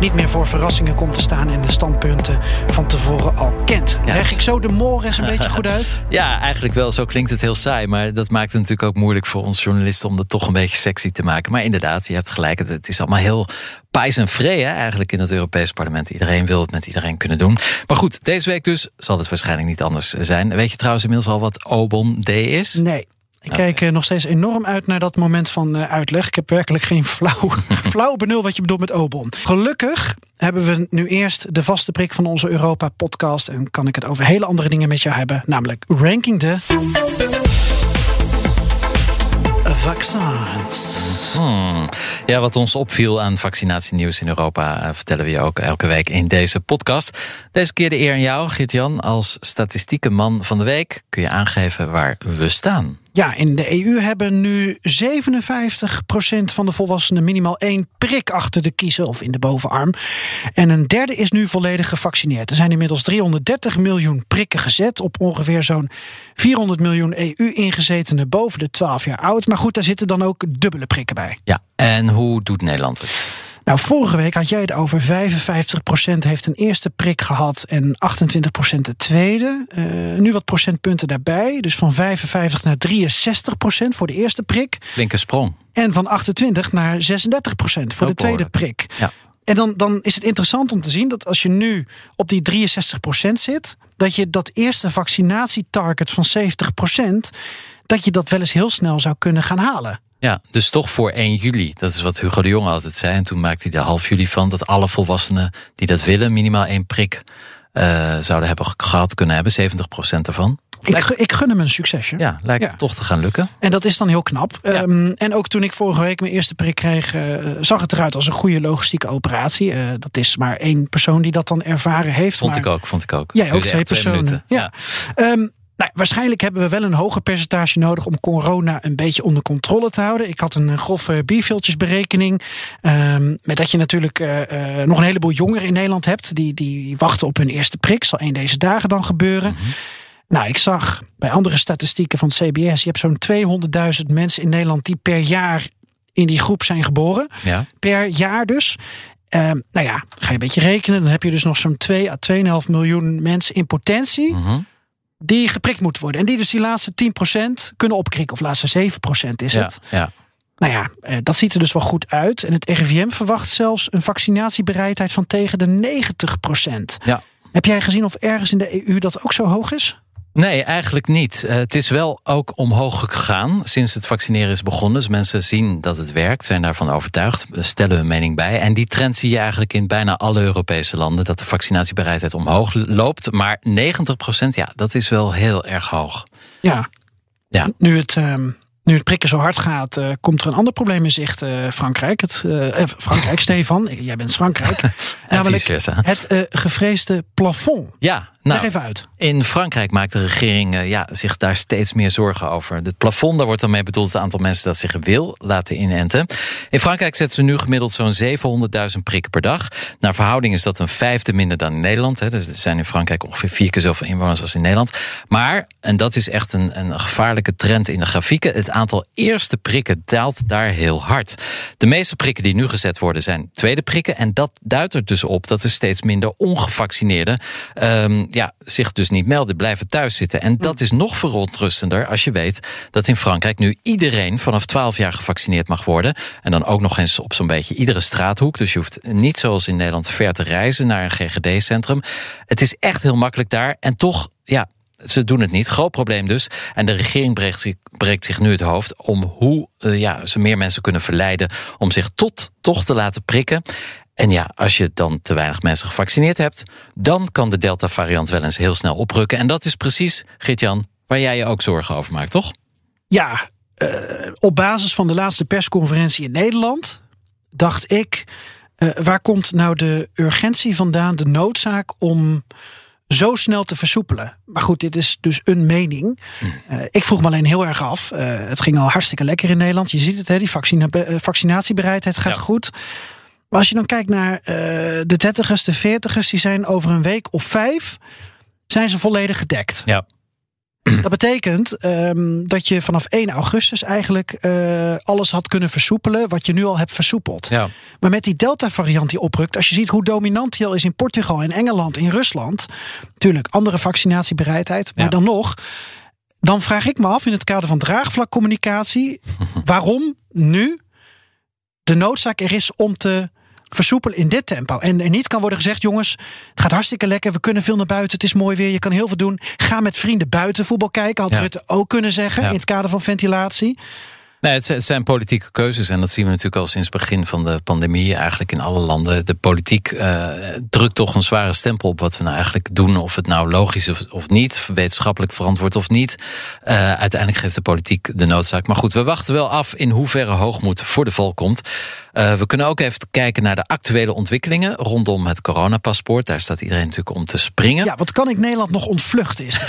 niet meer voor verrassingen komt te staan en de standpunten van tevoren al kent. Ja. Leg ik zo de mores een beetje goed uit? Ja, eigenlijk wel. Zo klinkt het heel saai. Maar dat maakt het natuurlijk ook moeilijk voor ons journalisten om dat toch een beetje sexy te maken. Maar inderdaad, je hebt gelijk. Het, het is allemaal heel pijs en vree eigenlijk in het Europees parlement. Iedereen wil het met iedereen kunnen doen. Maar goed, deze week dus zal het waarschijnlijk niet anders zijn. Weet je trouwens inmiddels al wat Obon D is? Nee. Ik okay. kijk nog steeds enorm uit naar dat moment van uitleg. Ik heb werkelijk geen flauw, flauw benul wat je bedoelt met Obon. Gelukkig hebben we nu eerst de vaste prik van onze Europa-podcast. En kan ik het over hele andere dingen met jou hebben. Namelijk Ranking de... Vaccins. Hmm. Ja, wat ons opviel aan vaccinatienieuws in Europa... Uh, vertellen we je ook elke week in deze podcast. Deze keer de eer aan jou, Geert-Jan. Als statistieke man van de week kun je aangeven waar we staan. Ja, in de EU hebben nu 57% van de volwassenen minimaal één prik achter de kiezen of in de bovenarm. En een derde is nu volledig gevaccineerd. Er zijn inmiddels 330 miljoen prikken gezet op ongeveer zo'n 400 miljoen EU-ingezetenen boven de 12 jaar oud. Maar goed, daar zitten dan ook dubbele prikken bij. Ja, en hoe doet Nederland het? Nou, vorige week had jij het over 55% heeft een eerste prik gehad en 28% de tweede. Eh, nu wat procentpunten daarbij. Dus van 55 naar 63% voor de eerste prik. Flinke sprong. En van 28 naar 36% voor de tweede prik. Ja. En dan, dan is het interessant om te zien dat als je nu op die 63% zit, dat je dat eerste vaccinatietarget van 70%, dat je dat wel eens heel snel zou kunnen gaan halen. Ja, dus toch voor 1 juli. Dat is wat Hugo de Jonge altijd zei. En toen maakte hij de half juli van dat alle volwassenen die dat willen, minimaal één prik eh, zouden hebben gehad kunnen hebben. 70% ervan. Ik, ik gun hem een succesje. Ja, lijkt Ja. het toch te gaan lukken. En dat is dan heel knap. Ja. Ehm, en ook toen ik vorige week mijn eerste prik kreeg, eh, zag het eruit als een goede logistieke operatie. Eh, dat is maar één persoon die dat dan ervaren heeft. Vond maar ik ook, vond ik ook. Jij ook twee personen. minuten. ja. Ehm, nou, waarschijnlijk hebben we wel een hoger percentage nodig om corona een beetje onder controle te houden. Ik had een grove bierveeltjesberekening. ehm, met dat je natuurlijk eh, eh, nog een heleboel jongeren in Nederland hebt. Die, die wachten op hun eerste prik. Zal één deze dagen dan gebeuren. Nou, ik zag bij andere statistieken van het CBS. Je hebt zo'n 200.000 mensen in Nederland die per jaar in die groep zijn geboren Ja. per jaar dus. Ehm, nou ja, ga je een beetje rekenen. Dan heb je dus nog zo'n 2 à 2,5 miljoen mensen in potentie. Mhm. Die geprikt moeten worden. En die dus die laatste 10% kunnen opkrikken. Of laatste 7% is Ja, het. ja. Nou ja, eh, dat ziet er dus wel goed uit. En het RIVM verwacht zelfs een vaccinatiebereidheid van tegen de 90%. Ja. Heb jij gezien of ergens in de EU dat ook zo hoog is? Nee, eigenlijk niet. Eh, het is wel ook omhoog gegaan sinds het vaccineren is begonnen. Dus mensen zien dat het werkt, zijn daarvan overtuigd, stellen hun mening bij. En die trend zie je eigenlijk in bijna alle Europese landen, dat de vaccinatiebereidheid omhoog loopt. Maar 90% ja, dat is wel heel erg hoog. Ja. Ja. Nu het, ehm, nu het prikken zo hard gaat, eh, komt er een ander probleem in zicht. eh, Frankrijk. Het, eh, eh, Frankrijk, Stefan. Jij bent Frankrijk. Namelijk het eh, gevreesde plafond. Ja, nou, even uit. In Frankrijk maakt de regering eh, ja, zich daar steeds meer zorgen over. Het plafond, daar wordt dan mee bedoeld het aantal mensen dat zich wil laten inenten. In Frankrijk zetten ze nu gemiddeld zo'n 700.000 prikken per dag. Naar verhouding is dat een vijfde minder dan in Nederland. Hè. Dus er zijn in Frankrijk ongeveer vier keer zoveel inwoners als in Nederland. Maar, en dat is echt een, een gevaarlijke trend in de grafieken, het aantal eerste prikken daalt daar heel hard. De meeste prikken die nu gezet worden zijn tweede prikken. En dat duidt er dus op dat er steeds minder ongevaccineerden ehm, ja, zich dus niet melden, blijven thuis zitten. En dat is nog verontrustender als je weet dat in Frankrijk nu iedereen vanaf 12 jaar gevaccineerd mag worden. En dan ook nog eens op zo'n beetje iedere straathoek. Dus je hoeft niet zoals in Nederland ver te reizen naar een GGD-centrum. Het is echt heel makkelijk daar. En toch, ja, ze doen het niet. Groot probleem dus. En de regering breekt zich, breekt zich nu het hoofd om hoe eh, ja, ze meer mensen kunnen verleiden om zich tot toch te laten prikken. En ja, als je dan te weinig mensen gevaccineerd hebt, dan kan de Delta-variant wel eens heel snel oprukken. En dat is precies, Gert-Jan, waar jij je ook zorgen over maakt, toch? Ja, eh, op basis van de laatste persconferentie in Nederland dacht ik, eh, waar komt nou de urgentie vandaan, de noodzaak om zo snel te versoepelen? Maar goed, dit is dus een mening. Eh, ik vroeg me alleen heel erg af. het ging al hartstikke lekker in Nederland. Je ziet het, hè, die vaccina vaccinatiebereidheid gaat Ja. goed. Maar als je dan kijkt naar eh, de dertigers, de veertigers, die zijn over een week of vijf zijn ze volledig gedekt. Ja. Dat betekent ehm, dat je vanaf 1 augustus eigenlijk eh, alles had kunnen versoepelen wat je nu al hebt versoepeld. Ja. Maar met die Delta-variant die oprukt, als je ziet hoe dominant die al is in Portugal, in Engeland, in Rusland, natuurlijk andere vaccinatiebereidheid, maar Ja. dan nog, dan vraag ik me af in het kader van draagvlakcommunicatie, waarom nu de noodzaak er is om te versoepelen in dit tempo. En er niet kan worden gezegd, jongens, het gaat hartstikke lekker, we kunnen veel naar buiten, het is mooi weer, je kan heel veel doen. Ga met vrienden buiten voetbal kijken, had Ja. Rutte ook kunnen zeggen Ja. in het kader van ventilatie. Nee, het zijn- politieke keuzes en dat zien we natuurlijk al sinds het begin van de pandemie, eigenlijk in alle landen. De politiek eh, drukt toch een zware stempel op wat we nou eigenlijk doen, of het nou logisch is of, of niet, wetenschappelijk verantwoord of niet. Eh, uiteindelijk geeft de politiek de noodzaak. Maar goed, we wachten wel af in hoeverre hoogmoed voor de val komt. Eh, we kunnen ook even kijken naar de actuele ontwikkelingen rondom het coronapaspoort. Daar staat iedereen natuurlijk om te springen. Ja, wat kan ik Nederland nog ontvluchten is.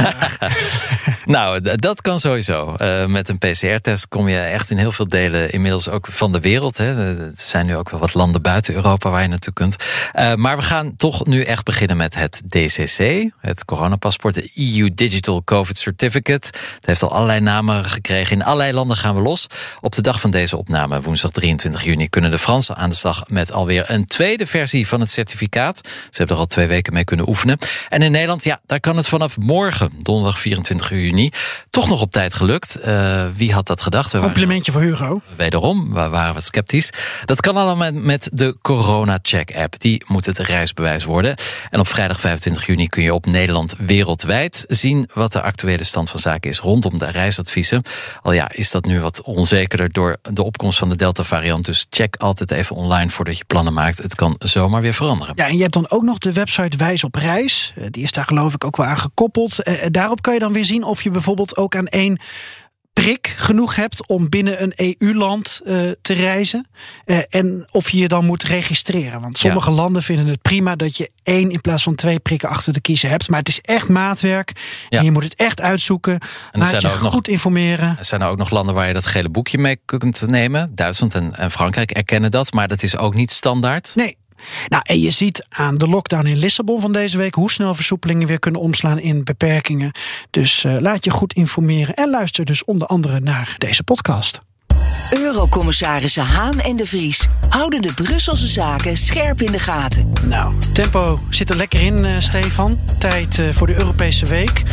Nou, dat kan sowieso. Met een PCR-test kom je echt in heel veel delen inmiddels ook van de wereld. Hè. Er zijn nu ook wel wat landen buiten Europa waar je naartoe kunt. Uh, maar we gaan toch nu echt beginnen met het DCC, het coronapaspoort, de EU Digital COVID Certificate. Het heeft al allerlei namen gekregen. In allerlei landen gaan we los. Op de dag van deze opname, woensdag 23 juni, kunnen de Fransen aan de slag met alweer een tweede versie van het certificaat. Ze hebben er al twee weken mee kunnen oefenen. En in Nederland, ja, daar kan het vanaf morgen, donderdag 24 juni, toch nog op tijd gelukt. Uh, wie had dat gedacht? Complimentje voor Hugo. Wederom, we waren wat sceptisch. Dat kan allemaal met, de Corona Check app. Die moet het reisbewijs worden. En op vrijdag 25 juni kun je op Nederland wereldwijd zien wat de actuele stand van zaken is rondom de reisadviezen. Al ja, is dat nu wat onzekerder door de opkomst van de Delta-variant. Dus check altijd even online voordat je plannen maakt. Het kan zomaar weer veranderen. Ja, en je hebt dan ook nog de website Wijs op Reis. Eh, die is daar geloof ik ook wel aan gekoppeld. Eh, daarop kan je dan weer zien of je bijvoorbeeld ook aan één prik genoeg hebt om binnen een EU-land uh, te reizen. Uh, en of je je dan moet registreren. Want sommige ja. landen vinden het prima dat je één in plaats van twee prikken achter de kiezen hebt. Maar het is echt maatwerk. Ja. En je moet het echt uitzoeken. En Laat je goed nog, informeren. Er zijn er ook nog landen waar je dat gele boekje mee kunt nemen. Duitsland en, en Frankrijk erkennen dat. Maar dat is ook niet standaard. Nee, nou, en je ziet aan de lockdown in Lissabon van deze week hoe snel versoepelingen weer kunnen omslaan in beperkingen. Dus uh, laat je goed informeren en luister dus onder andere naar deze podcast. Eurocommissarissen Haan en de Vries houden de Brusselse zaken scherp in de gaten. Nou, tempo zit er lekker in, uh, Stefan. Tijd uh, voor de Europese Week.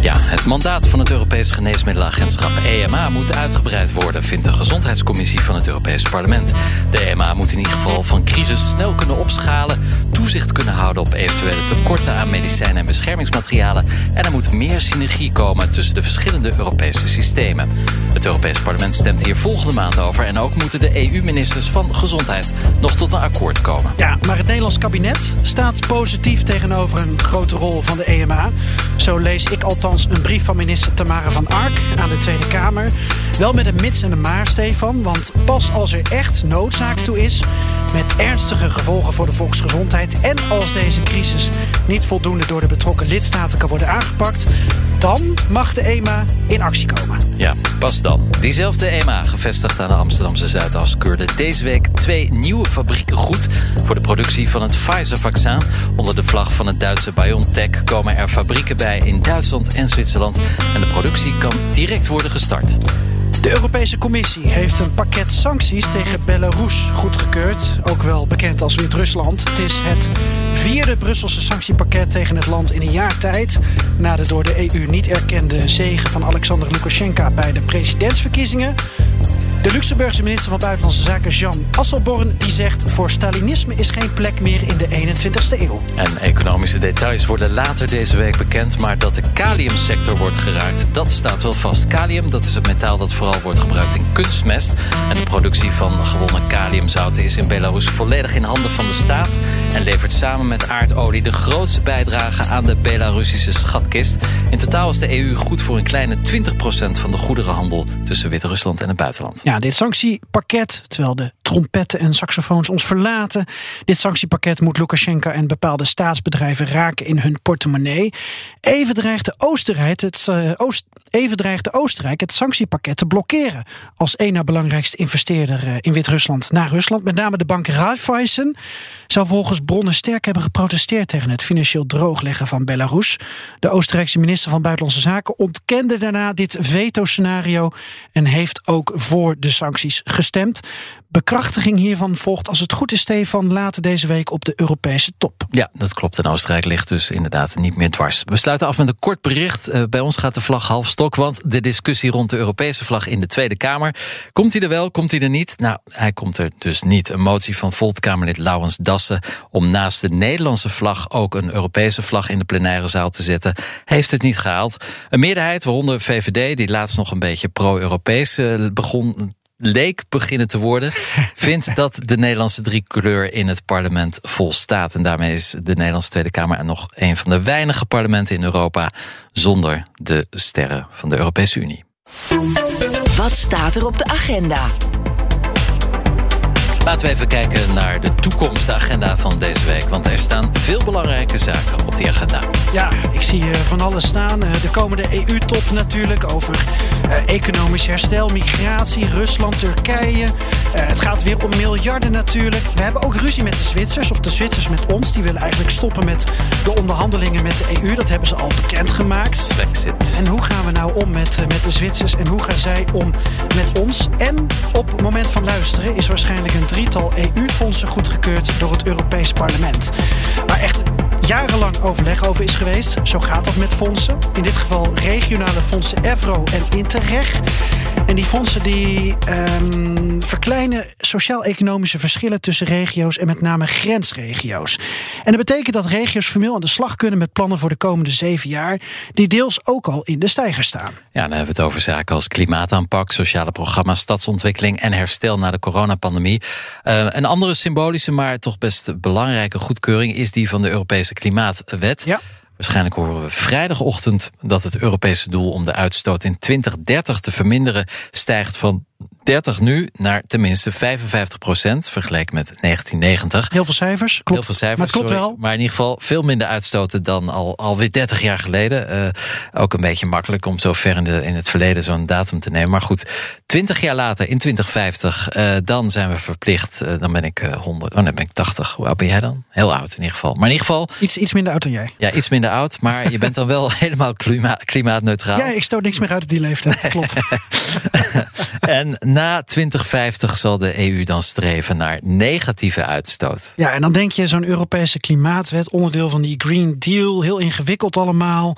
Ja, het mandaat van het Europees Geneesmiddelenagentschap EMA moet uitgebreid worden, vindt de Gezondheidscommissie van het Europees Parlement. De EMA moet in ieder geval van crisis snel kunnen opschalen, toezicht kunnen houden op eventuele tekorten aan medicijnen en beschermingsmaterialen en er moet meer synergie komen tussen de verschillende Europese systemen. Het Europees Parlement stemt hier volgende maand over en ook moeten de EU-ministers van Gezondheid nog tot een akkoord komen. Ja, maar het Nederlands kabinet staat positief tegenover een grote rol van de EMA. Zo lees ik althans een brief van minister Tamara van Ark aan de Tweede Kamer. Wel met een mits en een maar, Stefan. Want pas als er echt noodzaak toe is, met ernstige gevolgen voor de volksgezondheid. en als deze crisis niet voldoende door de betrokken lidstaten kan worden aangepakt. Dan mag de EMA in actie komen. Ja, pas dan. Diezelfde EMA, gevestigd aan de Amsterdamse Zuidas, keurde deze week twee nieuwe fabrieken goed voor de productie van het Pfizer-vaccin. Onder de vlag van het Duitse BioNTech komen er fabrieken bij in Duitsland en Zwitserland. En de productie kan direct worden gestart. De Europese Commissie heeft een pakket sancties tegen Belarus goedgekeurd, ook wel bekend als Wit-Rusland. Het is het vierde Brusselse sanctiepakket tegen het land in een jaar tijd. Na de door de EU niet erkende zegen van Alexander Lukashenko bij de presidentsverkiezingen. De Luxemburgse minister van Buitenlandse Zaken Jean Asselborn die zegt voor Stalinisme is geen plek meer in de 21ste eeuw. En economische details worden later deze week bekend, maar dat de kaliumsector wordt geraakt, dat staat wel vast. Kalium, dat is het metaal dat vooral wordt gebruikt in kunstmest. En de productie van gewonnen kaliumzouten is in Belarus volledig in handen van de staat en levert samen met aardolie de grootste bijdrage aan de Belarussische schatkist. In totaal is de EU goed voor een kleine 20% van de goederenhandel tussen Wit-Rusland en het buitenland. Dit sanctiepakket, terwijl de trompetten en saxofoons ons verlaten. Dit sanctiepakket moet Lukashenko en bepaalde staatsbedrijven raken in hun portemonnee. Even dreigt Oostenrijk het, uh, Oost, even dreigt Oostenrijk het sanctiepakket te blokkeren. Als één na belangrijkste investeerder uh, in Wit-Rusland naar Rusland. Met name de bank Raiffeisen zou volgens bronnen sterk hebben geprotesteerd tegen het financieel droogleggen van Belarus. De Oostenrijkse minister van Buitenlandse Zaken ontkende daarna dit veto-scenario en heeft ook voor de sancties gestemd. Bekrachtiging hiervan volgt, als het goed is, Stefan, later deze week op de Europese top. Ja, dat klopt. En Oostenrijk ligt dus inderdaad niet meer dwars. We sluiten af met een kort bericht. Eh, bij ons gaat de vlag half stok, want de discussie rond de Europese vlag in de Tweede Kamer. Komt hij er wel, komt hij er niet? Nou, hij komt er dus niet. Een motie van Volt-Kamerlid Lauwens Dassen om naast de Nederlandse vlag ook een Europese vlag in de plenaire zaal te zetten, heeft het niet gehaald. Een meerderheid, waaronder VVD, die laatst nog een beetje pro-Europees eh, begon leek beginnen te worden, vindt dat de Nederlandse driekleur in het parlement volstaat. En daarmee is de Nederlandse Tweede Kamer en nog een van de weinige parlementen in Europa zonder de sterren van de Europese Unie. Wat staat er op de agenda? Laten we even kijken naar de toekomst, de agenda van deze week. Want er staan veel belangrijke zaken op die agenda. Ja, ik zie uh, van alles staan. Uh, de komende EU-top natuurlijk over uh, economisch herstel, migratie, Rusland, Turkije. het gaat weer om miljarden natuurlijk. We hebben ook ruzie met de Zwitsers, of de Zwitsers met ons. Die willen eigenlijk stoppen met de onderhandelingen met de EU. Dat hebben ze al bekendgemaakt. Brexit. En hoe gaan we nou om met, met de Zwitsers en hoe gaan zij om met ons? En op het moment van luisteren is waarschijnlijk een drietal EU-fondsen goedgekeurd door het Europees Parlement. Maar echt jarenlang overleg over is geweest. Zo gaat dat met fondsen. In dit geval regionale fondsen EVRO en Interreg. En die fondsen die um, verkleinen sociaal-economische verschillen tussen regio's en met name grensregio's. En dat betekent dat regio's formeel aan de slag kunnen met plannen voor de komende zeven jaar, die deels ook al in de stijger staan. Ja, dan hebben we het over zaken als klimaataanpak, sociale programma's, stadsontwikkeling en herstel na de coronapandemie. Uh, een andere symbolische, maar toch best belangrijke goedkeuring is die van de Europese Klimaatwet. Ja. Waarschijnlijk horen we vrijdagochtend dat het Europese doel om de uitstoot in 2030 te verminderen stijgt van 30 nu naar tenminste 55 procent vergeleken met 1990. Heel veel cijfers, klopt. Heel veel cijfers, maar het klopt sorry. wel. Maar in ieder geval veel minder uitstoten dan al, alweer 30 jaar geleden. Uh, ook een beetje makkelijk om zo ver in, de, in het verleden zo'n datum te nemen. Maar goed, 20 jaar later, in 2050, uh, dan zijn we verplicht. Uh, dan ben ik 100, oh nee, ben ik 80. Hoe oud ben jij dan? Heel oud in ieder geval. Maar in ieder geval... Iets, iets minder oud dan jij. Ja, iets minder oud. Maar je bent dan wel helemaal klima klimaatneutraal. Ja, ik stoot niks meer uit op die leeftijd. Klopt. en na 2050 zal de EU dan streven naar negatieve uitstoot. Ja, en dan denk je zo'n Europese klimaatwet, onderdeel van die Green Deal, heel ingewikkeld allemaal.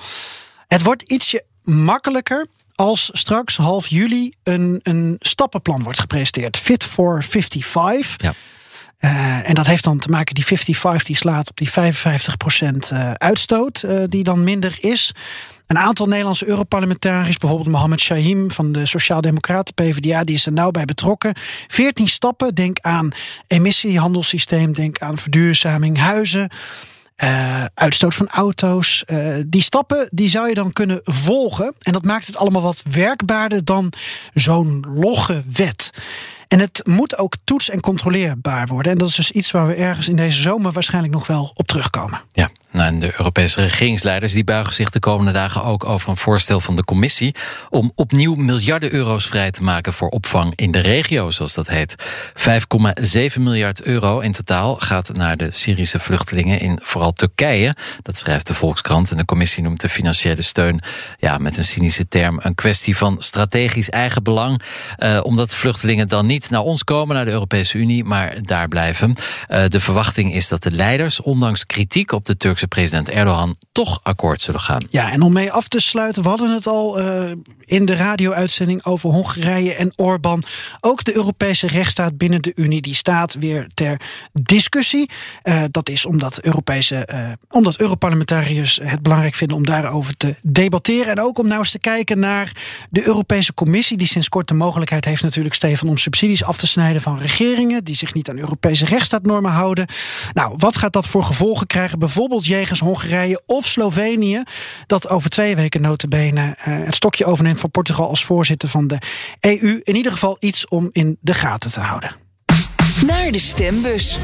Het wordt ietsje makkelijker als straks half juli een, een stappenplan wordt gepresenteerd. Fit for 55. Ja. Uh, en dat heeft dan te maken, die 55 die slaat op die 55% uh, uitstoot, uh, die dan minder is. Een aantal Nederlandse Europarlementariërs, bijvoorbeeld Mohammed Shahim van de Sociaaldemocraten PvdA, die is er nauw bij betrokken. 14 stappen, denk aan emissiehandelssysteem, denk aan verduurzaming, huizen. Uh, uitstoot van auto's. Uh, die stappen die zou je dan kunnen volgen. En dat maakt het allemaal wat werkbaarder dan zo'n logge wet. En het moet ook toets- en controleerbaar worden. En dat is dus iets waar we ergens in deze zomer waarschijnlijk nog wel op terugkomen. Ja, nou, en de Europese regeringsleiders die buigen zich de komende dagen ook over een voorstel van de commissie om opnieuw miljarden euro's vrij te maken voor opvang in de regio, zoals dat heet. 5,7 miljard euro in totaal gaat naar de Syrische vluchtelingen in vooral Turkije. Dat schrijft de Volkskrant. En de commissie noemt de financiële steun, ja, met een cynische term, een kwestie van strategisch eigenbelang. Uh, omdat de vluchtelingen dan niet naar ons komen, naar de Europese Unie, maar daar blijven. Uh, de verwachting is dat de leiders, ondanks kritiek op de Turkse president Erdogan, toch akkoord zullen gaan. Ja, en om mee af te sluiten, we hadden het al uh, in de radio-uitzending over Hongarije en Orbán. Ook de Europese rechtsstaat binnen de Unie, die staat weer ter discussie. Uh, dat is omdat, Europese, omdat Europarlementariërs het belangrijk vinden om daarover te debatteren. En ook om nou eens te kijken naar de Europese Commissie, die sinds kort de mogelijkheid heeft natuurlijk, Stefan, om af te snijden van regeringen die zich niet aan Europese rechtsstaatnormen houden. Nou, wat gaat dat voor gevolgen krijgen? Bijvoorbeeld jegens Hongarije of Slovenië, dat over twee weken notabene uh, het stokje overneemt van Portugal als voorzitter van de EU. In ieder geval iets om in de gaten te houden. Naar de stembus.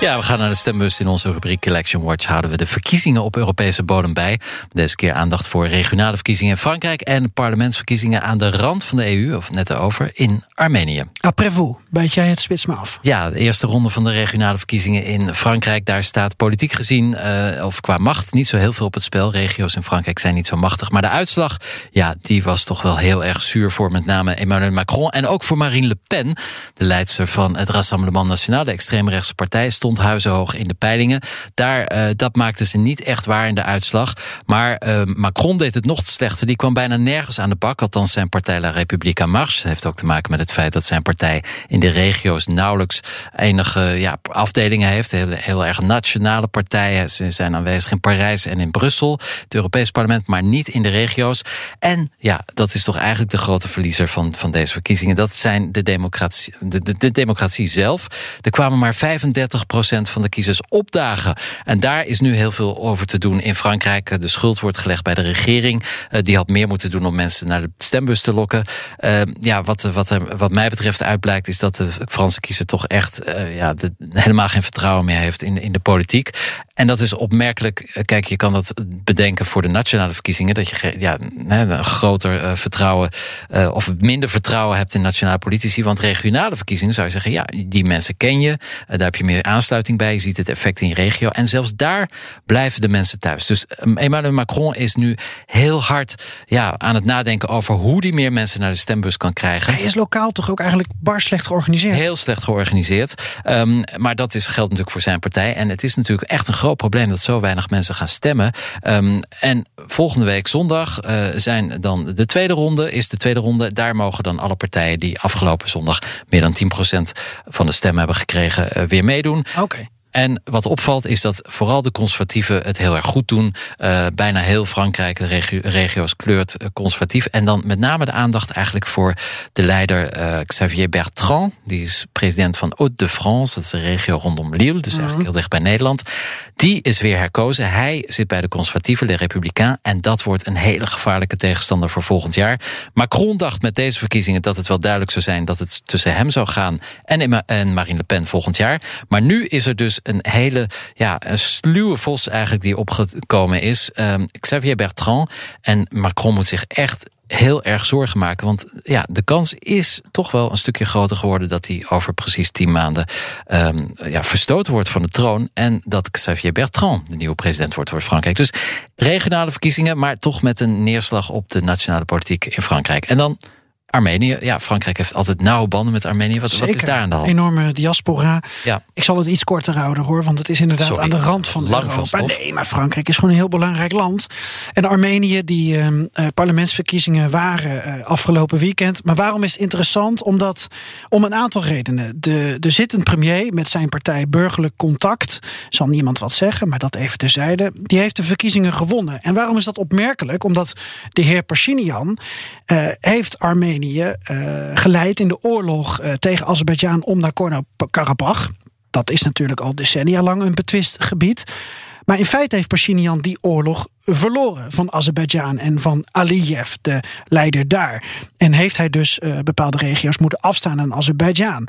Ja, we gaan naar de stembus. In onze rubriek Election Watch houden we de verkiezingen op Europese bodem bij. Deze keer aandacht voor regionale verkiezingen in Frankrijk en parlementsverkiezingen aan de rand van de EU, of net erover, in Armenië. Après vous, bijt jij het spits maar af? Ja, de eerste ronde van de regionale verkiezingen in Frankrijk. Daar staat politiek gezien, uh, of qua macht, niet zo heel veel op het spel. Regio's in Frankrijk zijn niet zo machtig. Maar de uitslag, ja, die was toch wel heel erg zuur voor met name Emmanuel Macron. En ook voor Marine Le Pen, de leidster van het Rassemblement National, de extreemrechtse partij, stond huizenhoog in de peilingen. Daar, uh, dat maakte ze niet echt waar in de uitslag. Maar uh, Macron deed het nog slechter. Die kwam bijna nergens aan de bak. Althans, zijn partij La en Marche. Dat heeft ook te maken met het feit dat zijn partij in de regio's nauwelijks enige ja, afdelingen heeft. Heel, erg nationale partijen. Zijn aanwezig in Parijs en in Brussel. Het Europees Parlement, maar niet in de regio's. En ja, dat is toch eigenlijk de grote verliezer van, van deze verkiezingen. Dat zijn de democratie, de, de, de democratie zelf. Er kwamen maar 35 van de kiezers opdagen. En daar is nu heel veel over te doen in Frankrijk. De schuld wordt gelegd bij de regering. Uh, die had meer moeten doen om mensen naar de stembus te lokken. Uh, ja, wat, wat, wat mij betreft uitblijkt, is dat de Franse kiezer toch echt uh, ja, helemaal geen vertrouwen meer heeft in, in de politiek. En dat is opmerkelijk. Kijk, je kan dat bedenken voor de nationale verkiezingen. Dat je ja, een groter uh, vertrouwen uh, of minder vertrouwen hebt in nationale politici. Want regionale verkiezingen zou je zeggen, ja, die mensen ken je. Uh, daar heb je meer aansluiting bij. Je ziet het effect in je regio. En zelfs daar blijven de mensen thuis. Dus um, Emmanuel Macron is nu heel hard ja, aan het nadenken over hoe die meer mensen naar de stembus kan krijgen. Hij is lokaal toch ook eigenlijk bar slecht georganiseerd? Heel slecht georganiseerd. Um, maar dat is, geldt natuurlijk voor zijn partij. En het is natuurlijk echt een groot probleem dat zo weinig mensen gaan stemmen. Um, en volgende week zondag uh, zijn dan de tweede ronde, is de tweede ronde. Daar mogen dan alle partijen die afgelopen zondag meer dan 10% van de stemmen hebben gekregen, uh, weer meedoen. Oké. En wat opvalt is dat vooral de conservatieven het heel erg goed doen. Uh, bijna heel Frankrijk, de regio, regio's kleurt conservatief. En dan met name de aandacht eigenlijk voor de leider uh, Xavier Bertrand. Die is president van Haute-de-France. Dat is de regio rondom Lille, dus eigenlijk heel dicht bij Nederland. Die is weer herkozen. Hij zit bij de conservatieven, de Republikein. En dat wordt een hele gevaarlijke tegenstander voor volgend jaar. Macron dacht met deze verkiezingen dat het wel duidelijk zou zijn dat het tussen hem zou gaan en, en Marine Le Pen volgend jaar. Maar nu is er dus een hele ja, een sluwe vos eigenlijk die opgekomen is. Um, Xavier Bertrand. En Macron moet zich echt heel erg zorgen maken. Want ja, de kans is toch wel een stukje groter geworden dat hij over precies tien maanden um, ja, verstoten wordt van de troon. En dat Xavier Bertrand de nieuwe president wordt voor Frankrijk. Dus regionale verkiezingen, maar toch met een neerslag op de nationale politiek in Frankrijk. En dan Armenië. Ja, Frankrijk heeft altijd nauwe banden met Armenië. Wat, wat is daar aan de hand? Enorme diaspora. Ja. Ik zal het iets korter houden hoor, want het is inderdaad Sorry. aan de rand van Europa. van nee, maar Frankrijk is gewoon een heel belangrijk land. En Armenië, die uh, parlementsverkiezingen waren uh, afgelopen weekend. Maar waarom is het interessant? Omdat, om een aantal redenen. De, de zittend premier met zijn partij Burgerlijk Contact, zal niemand wat zeggen, maar dat even terzijde, die heeft de verkiezingen gewonnen. En waarom is dat opmerkelijk? Omdat de heer Pashinyan uh, heeft Armenië uh, geleid in de oorlog uh, tegen Azerbeidzjan om Nagorno-Karabakh. Dat is natuurlijk al decennia lang een betwist gebied. Maar in feite heeft Pashinyan die oorlog verloren van Azerbeidzjan en van Aliyev, de leider daar. En heeft hij dus uh, bepaalde regio's moeten afstaan aan Azerbeidzjan.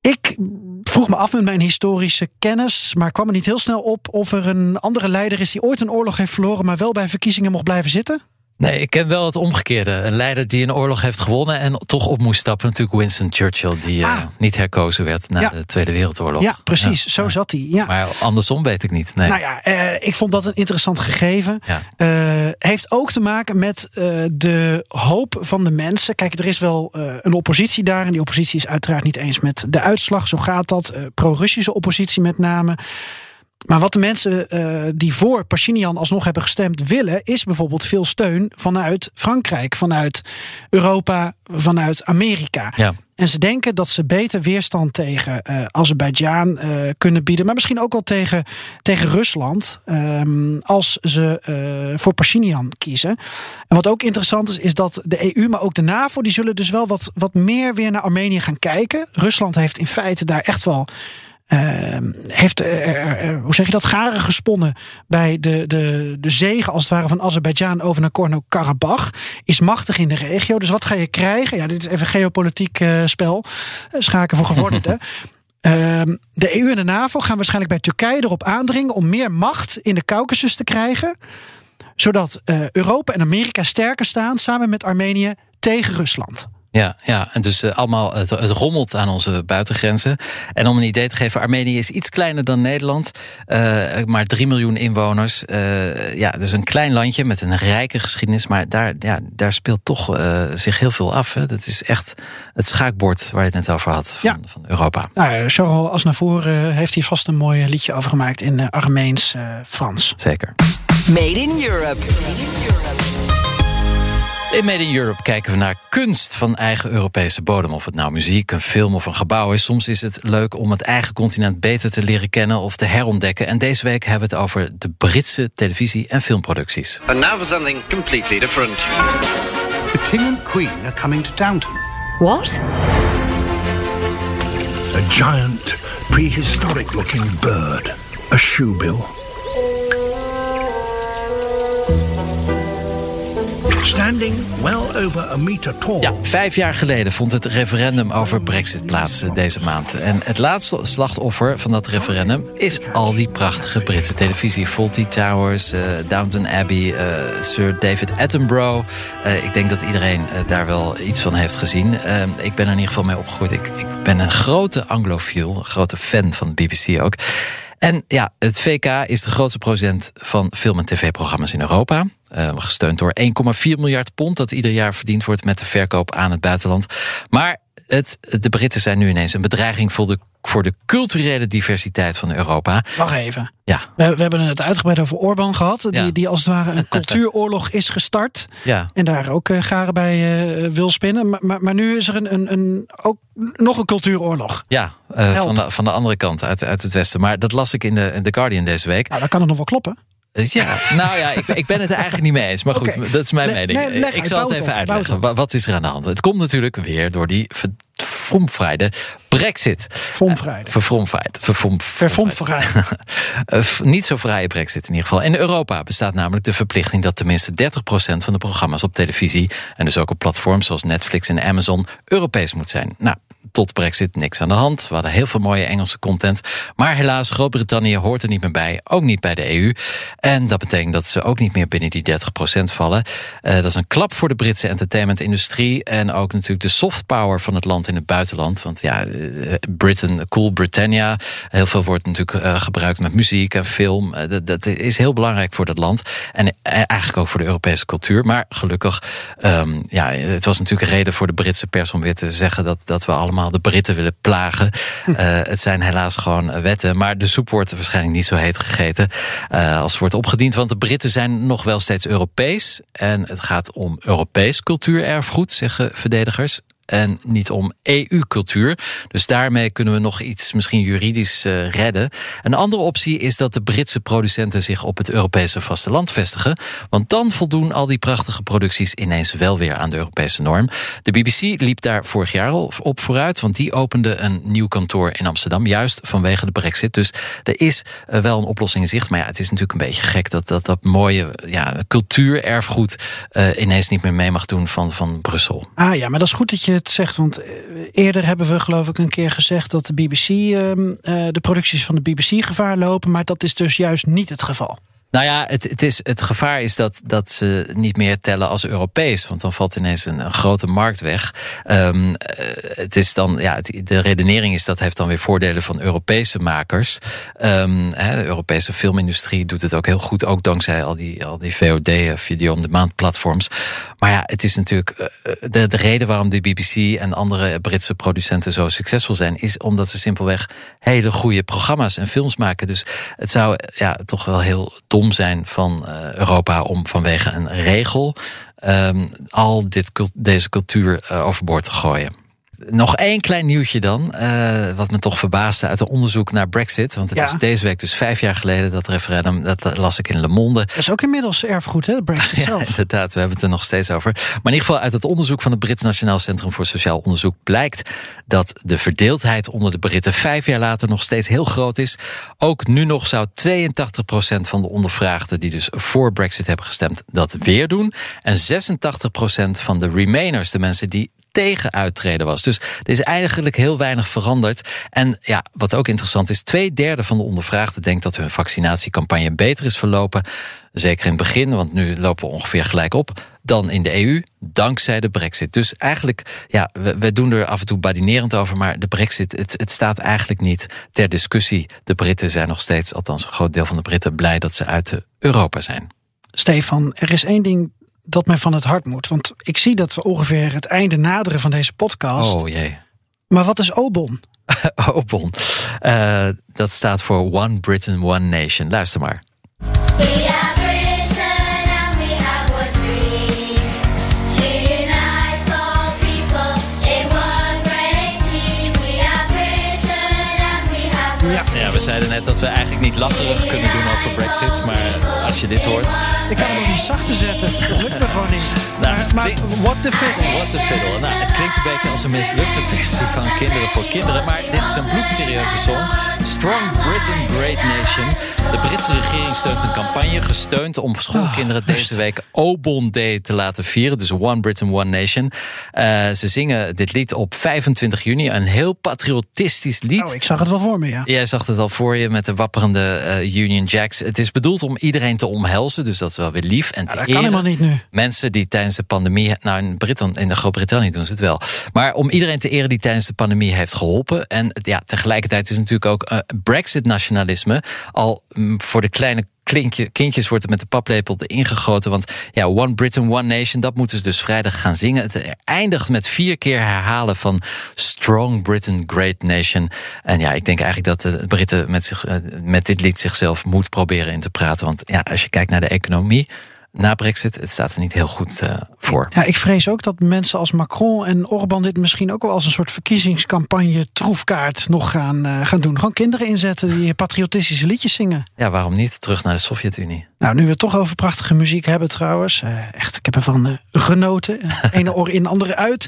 Ik vroeg me af met mijn historische kennis, maar kwam er niet heel snel op of er een andere leider is die ooit een oorlog heeft verloren, maar wel bij verkiezingen mocht blijven zitten. Nee, ik ken wel het omgekeerde. Een leider die een oorlog heeft gewonnen en toch op moest stappen. Natuurlijk Winston Churchill, die ah. uh, niet herkozen werd na ja. de Tweede Wereldoorlog. Ja, precies. Ja. Zo ja. zat hij. Ja. Maar andersom weet ik niet. Nee. Nou ja, uh, ik vond dat een interessant gegeven. Uh, heeft ook te maken met de hoop van de mensen. Kijk, er is wel een oppositie daar. En die oppositie is uiteraard niet eens met de uitslag. Zo gaat dat. Pro-Russische oppositie met name. Maar wat de mensen uh, die voor Pashinyan alsnog hebben gestemd willen, is bijvoorbeeld veel steun vanuit Frankrijk, vanuit Europa, vanuit Amerika. Ja. En ze denken dat ze beter weerstand tegen uh, Azerbeidzjan uh, kunnen bieden, maar misschien ook wel tegen, tegen Rusland, um, als ze uh, voor Pashinyan kiezen. En wat ook interessant is, is dat de EU, maar ook de NAVO, die zullen dus wel wat, wat meer weer naar Armenië gaan kijken. Rusland heeft in feite daar echt wel. Uh, heeft, uh, hoe zeg je dat, garen gesponnen bij de, de, de zegen als het ware van Azerbeidzjan over Nagorno-Karabakh. Is machtig in de regio. Dus wat ga je krijgen? Ja, dit is even geopolitiek uh, spel. Schaken voor gevorderden. Ehm, de EU en de NAVO gaan waarschijnlijk bij Turkije erop aandringen om meer macht in de Caucasus te krijgen. Zodat uh, Europa en Amerika sterker staan samen met Armenië tegen Rusland. Ja, ja, en dus uh, allemaal, het, het, rommelt aan onze buitengrenzen. En om een idee te geven, Armenië is iets kleiner dan Nederland. Uh, maar 3 miljoen inwoners. Uh, ja, dus een klein landje met een rijke geschiedenis. Maar daar, ja, daar speelt toch zich heel veel af. Hè. Dat is echt het schaakbord waar je het net over had van, ja. van Europa. Nou, Charles Aznavour heeft hier vast een mooi liedje over gemaakt in Armeens-Frans. Zeker. Made in Europe. In Made in Europe kijken we naar kunst van eigen Europese bodem. Of het nou muziek, een film of een gebouw is. Soms is het leuk om het eigen continent beter te leren kennen of te herontdekken. En deze week hebben we het over de Britse televisie- en filmproducties. And now for something completely different. The king and queen are coming to Downton. What? A giant prehistoric looking bird, a shoebill. Well over a meter tall. Ja, vijf jaar geleden vond het referendum over Brexit plaats eh, deze maand. En het laatste slachtoffer van dat referendum is al die prachtige Britse televisie. Fawlty Towers, uh, Downton Abbey, uh, Sir David Attenborough. Ik denk dat iedereen daar wel iets van heeft gezien. ik ben er in ieder geval mee opgegroeid. Ik, ik ben een grote anglofiel, een grote fan van de BBC ook. En ja, het VK is de grootste producent van film- en tv-programma's in Europa. Uh, gesteund door 1,4 miljard pond dat ieder jaar verdiend wordt met de verkoop aan het buitenland. Maar het, de Britten zijn nu ineens een bedreiging voor de, voor de culturele diversiteit van Europa. Wacht even. Ja. We, we hebben het uitgebreid over Orbán gehad. Die, die als het ware een cultuuroorlog is gestart. Ja. En daar ook uh, garen bij uh, wil spinnen. Maar, maar, maar, nu is er een, een, een, ook nog een cultuuroorlog. Ja, uh, van, de, van de andere kant, uit, uit het westen. Maar dat las ik in de, in The Guardian deze week. Nou, dan kan het nog wel kloppen. Ja, nou ja, ik, ik ben het er eigenlijk niet mee eens. Maar goed, okay. dat is mijn Le mening. Leg, ik zal het even op, uitleggen. Wat is er aan de hand? Het komt natuurlijk weer door die verfromfrijde brexit. Fromfrijde. Verfromfrijde. Verfromfrijde. Niet zo vrije brexit in ieder geval. In Europa bestaat namelijk de verplichting dat tenminste 30% van de programma's op televisie... en dus ook op platforms zoals Netflix en Amazon Europees moet zijn. Nou, tot Brexit niks aan de hand. We hadden heel veel mooie Engelse content. Maar helaas, Groot-Brittannië hoort er niet meer bij. Ook niet bij de EU. En dat betekent dat ze ook niet meer binnen die 30% vallen. Uh, dat is een klap voor de Britse entertainmentindustrie. En ook natuurlijk de soft power van het land in het buitenland. Want ja, Britain, Cool Britannia. Heel veel wordt natuurlijk uh, gebruikt met muziek en film. Dat, dat, is heel belangrijk voor dat land. En eigenlijk ook voor de Europese cultuur. Maar gelukkig, um, ja, het was natuurlijk een reden voor de Britse pers om weer te zeggen dat, dat we allemaal de Britten willen plagen. Uh, het zijn helaas gewoon wetten. Maar de soep wordt waarschijnlijk niet zo heet gegeten uh, als wordt opgediend. Want de Britten zijn nog wel steeds Europees. En het gaat om Europees cultuurerfgoed, zeggen verdedigers en niet om EU-cultuur. Dus daarmee kunnen we nog iets misschien juridisch uh, redden. Een andere optie is dat de Britse producenten zich op het Europese vasteland vestigen. Want dan voldoen al die prachtige producties ineens wel weer aan de Europese norm. De BBC liep daar vorig jaar al op vooruit, want die opende een nieuw kantoor in Amsterdam, juist vanwege de Brexit. Dus er is uh, wel een oplossing in zicht. Maar ja, het is natuurlijk een beetje gek dat dat, dat mooie ja, cultuurerfgoed uh, ineens niet meer mee mag doen van, van Brussel. Ah ja, maar dat is goed dat je het zegt. Want eerder hebben we geloof ik een keer gezegd dat de BBC, uh, de producties van de BBC gevaar lopen. Maar dat is dus juist niet het geval. Nou ja, het, het, is, het gevaar is dat, dat ze niet meer tellen als Europees. Want dan valt ineens een, grote markt weg. Um, het is dan, ja, de redenering is dat heeft dan weer voordelen van Europese makers. He, de Europese filmindustrie doet het ook heel goed. Ook dankzij al die, al die VOD, video on demand platforms. Maar ja, het is natuurlijk. De, de reden waarom de BBC en andere Britse producenten zo succesvol zijn, is omdat ze simpelweg hele goede programma's en films maken. Dus het zou ja, toch wel heel zijn van uh, Europa om vanwege een regel um, al dit, deze cultuur uh, overboord te gooien. Nog één klein nieuwtje dan, uh, wat me toch verbaasde uit een onderzoek naar Brexit. Want het Ja. is deze week dus vijf jaar geleden dat referendum, dat las ik in Le Monde. Dat is ook inmiddels erfgoed, hè? de Brexit Ja, zelf. inderdaad, we hebben het er nog steeds over. Maar in ieder geval uit het onderzoek van het Brits Nationaal Centrum voor Sociaal Onderzoek blijkt dat de verdeeldheid onder de Britten vijf jaar later nog steeds heel groot is. Ook nu nog zou 82% van de ondervraagden die dus voor Brexit hebben gestemd dat weer doen. En 86% van de Remainers, de mensen die tegen uittreden was. Dus er is eigenlijk heel weinig veranderd. En ja, wat ook interessant is, twee derde van de ondervraagden denkt dat hun vaccinatiecampagne beter is verlopen. Zeker in het begin, want nu lopen we ongeveer gelijk op. Dan in de EU, dankzij de brexit. Dus eigenlijk, ja, we, we doen er af en toe badinerend over. Maar de brexit, het, het staat eigenlijk niet ter discussie. De Britten zijn nog steeds, althans een groot deel van de Britten, blij dat ze uit Europa zijn. Stefan, er is één ding dat mij van het hart moet. Want ik zie dat we ongeveer het einde naderen van deze podcast. Oh jee. Maar wat is Obon? Obon. Uh, dat staat voor One Britain, One Nation. Luister maar. Zeiden net dat we eigenlijk niet lacherig kunnen doen over Brexit. Maar als je dit hoort. Ik kan hem nog niet zachter zetten. Dat lukt me gewoon niet. Nou, maar, het maar klinkt- what the fiddle. What the fiddle. Nou, het klinkt een beetje als een mislukte versie van Kinderen voor Kinderen. Maar dit is een bloedserieuze song. Strong Britain, Great Nation. De Britse regering steunt een campagne gesteund om schoolkinderen deze week Obon Day te laten vieren. Dus One Britain, One Nation. Eh, ze zingen dit lied op 25 juni. Een heel patriotistisch lied. Oh, ik zag het wel voor me, ja. Jij zag het al voor je met de wapperende eh, Union Jacks. Het is bedoeld om iedereen te omhelzen, dus dat is wel weer lief. En te dat kan helemaal niet nu. Mensen die tijdens de pandemie... Nou, in, Britain, in de Groot-Brittannië doen ze het wel. Maar om iedereen te eren die tijdens de pandemie heeft geholpen. En ja, tegelijkertijd is natuurlijk ook eh, Brexit-nationalisme... al mm, voor de kleine klinkje, kindjes wordt het met de paplepel erin gegoten. Want ja, One Britain, One Nation, dat moeten ze dus vrijdag gaan zingen. Het eindigt met vier keer herhalen van Strong Britain, Great Nation. En ja, ik denk eigenlijk dat de Britten met, zich, eh, met dit lied zichzelf moet proberen in te praten. Want ja, als je kijkt naar de economie na Brexit, het staat er niet heel goed eh, voor. Ja, ik vrees ook dat mensen als Macron en Orbán dit misschien ook wel als een soort verkiezingscampagne troefkaart nog gaan, eh, gaan doen. Gewoon kinderen inzetten die patriotistische liedjes zingen. Ja, waarom niet? Terug naar de Sovjet-Unie. Nou, nu we het toch over prachtige muziek hebben trouwens. eh, echt, ik heb ervan eh, genoten. Ene oor in, andere uit.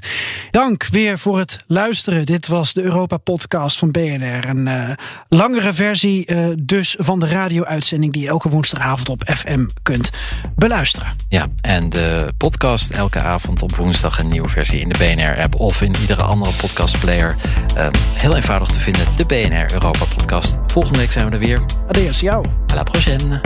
Dank weer voor het luisteren. Dit was de Europa-podcast van BNR. Een langere versie dus van de radio-uitzending... die je elke woensdagavond op FM kunt beluisteren. Ja, en de podcast elke avond op woensdag een nieuwe versie in de BNR-app of in iedere andere podcastplayer. Eh, heel eenvoudig te vinden, de BNR Europa Podcast. Volgende week zijn we er weer. Adios, jou. À la prochaine.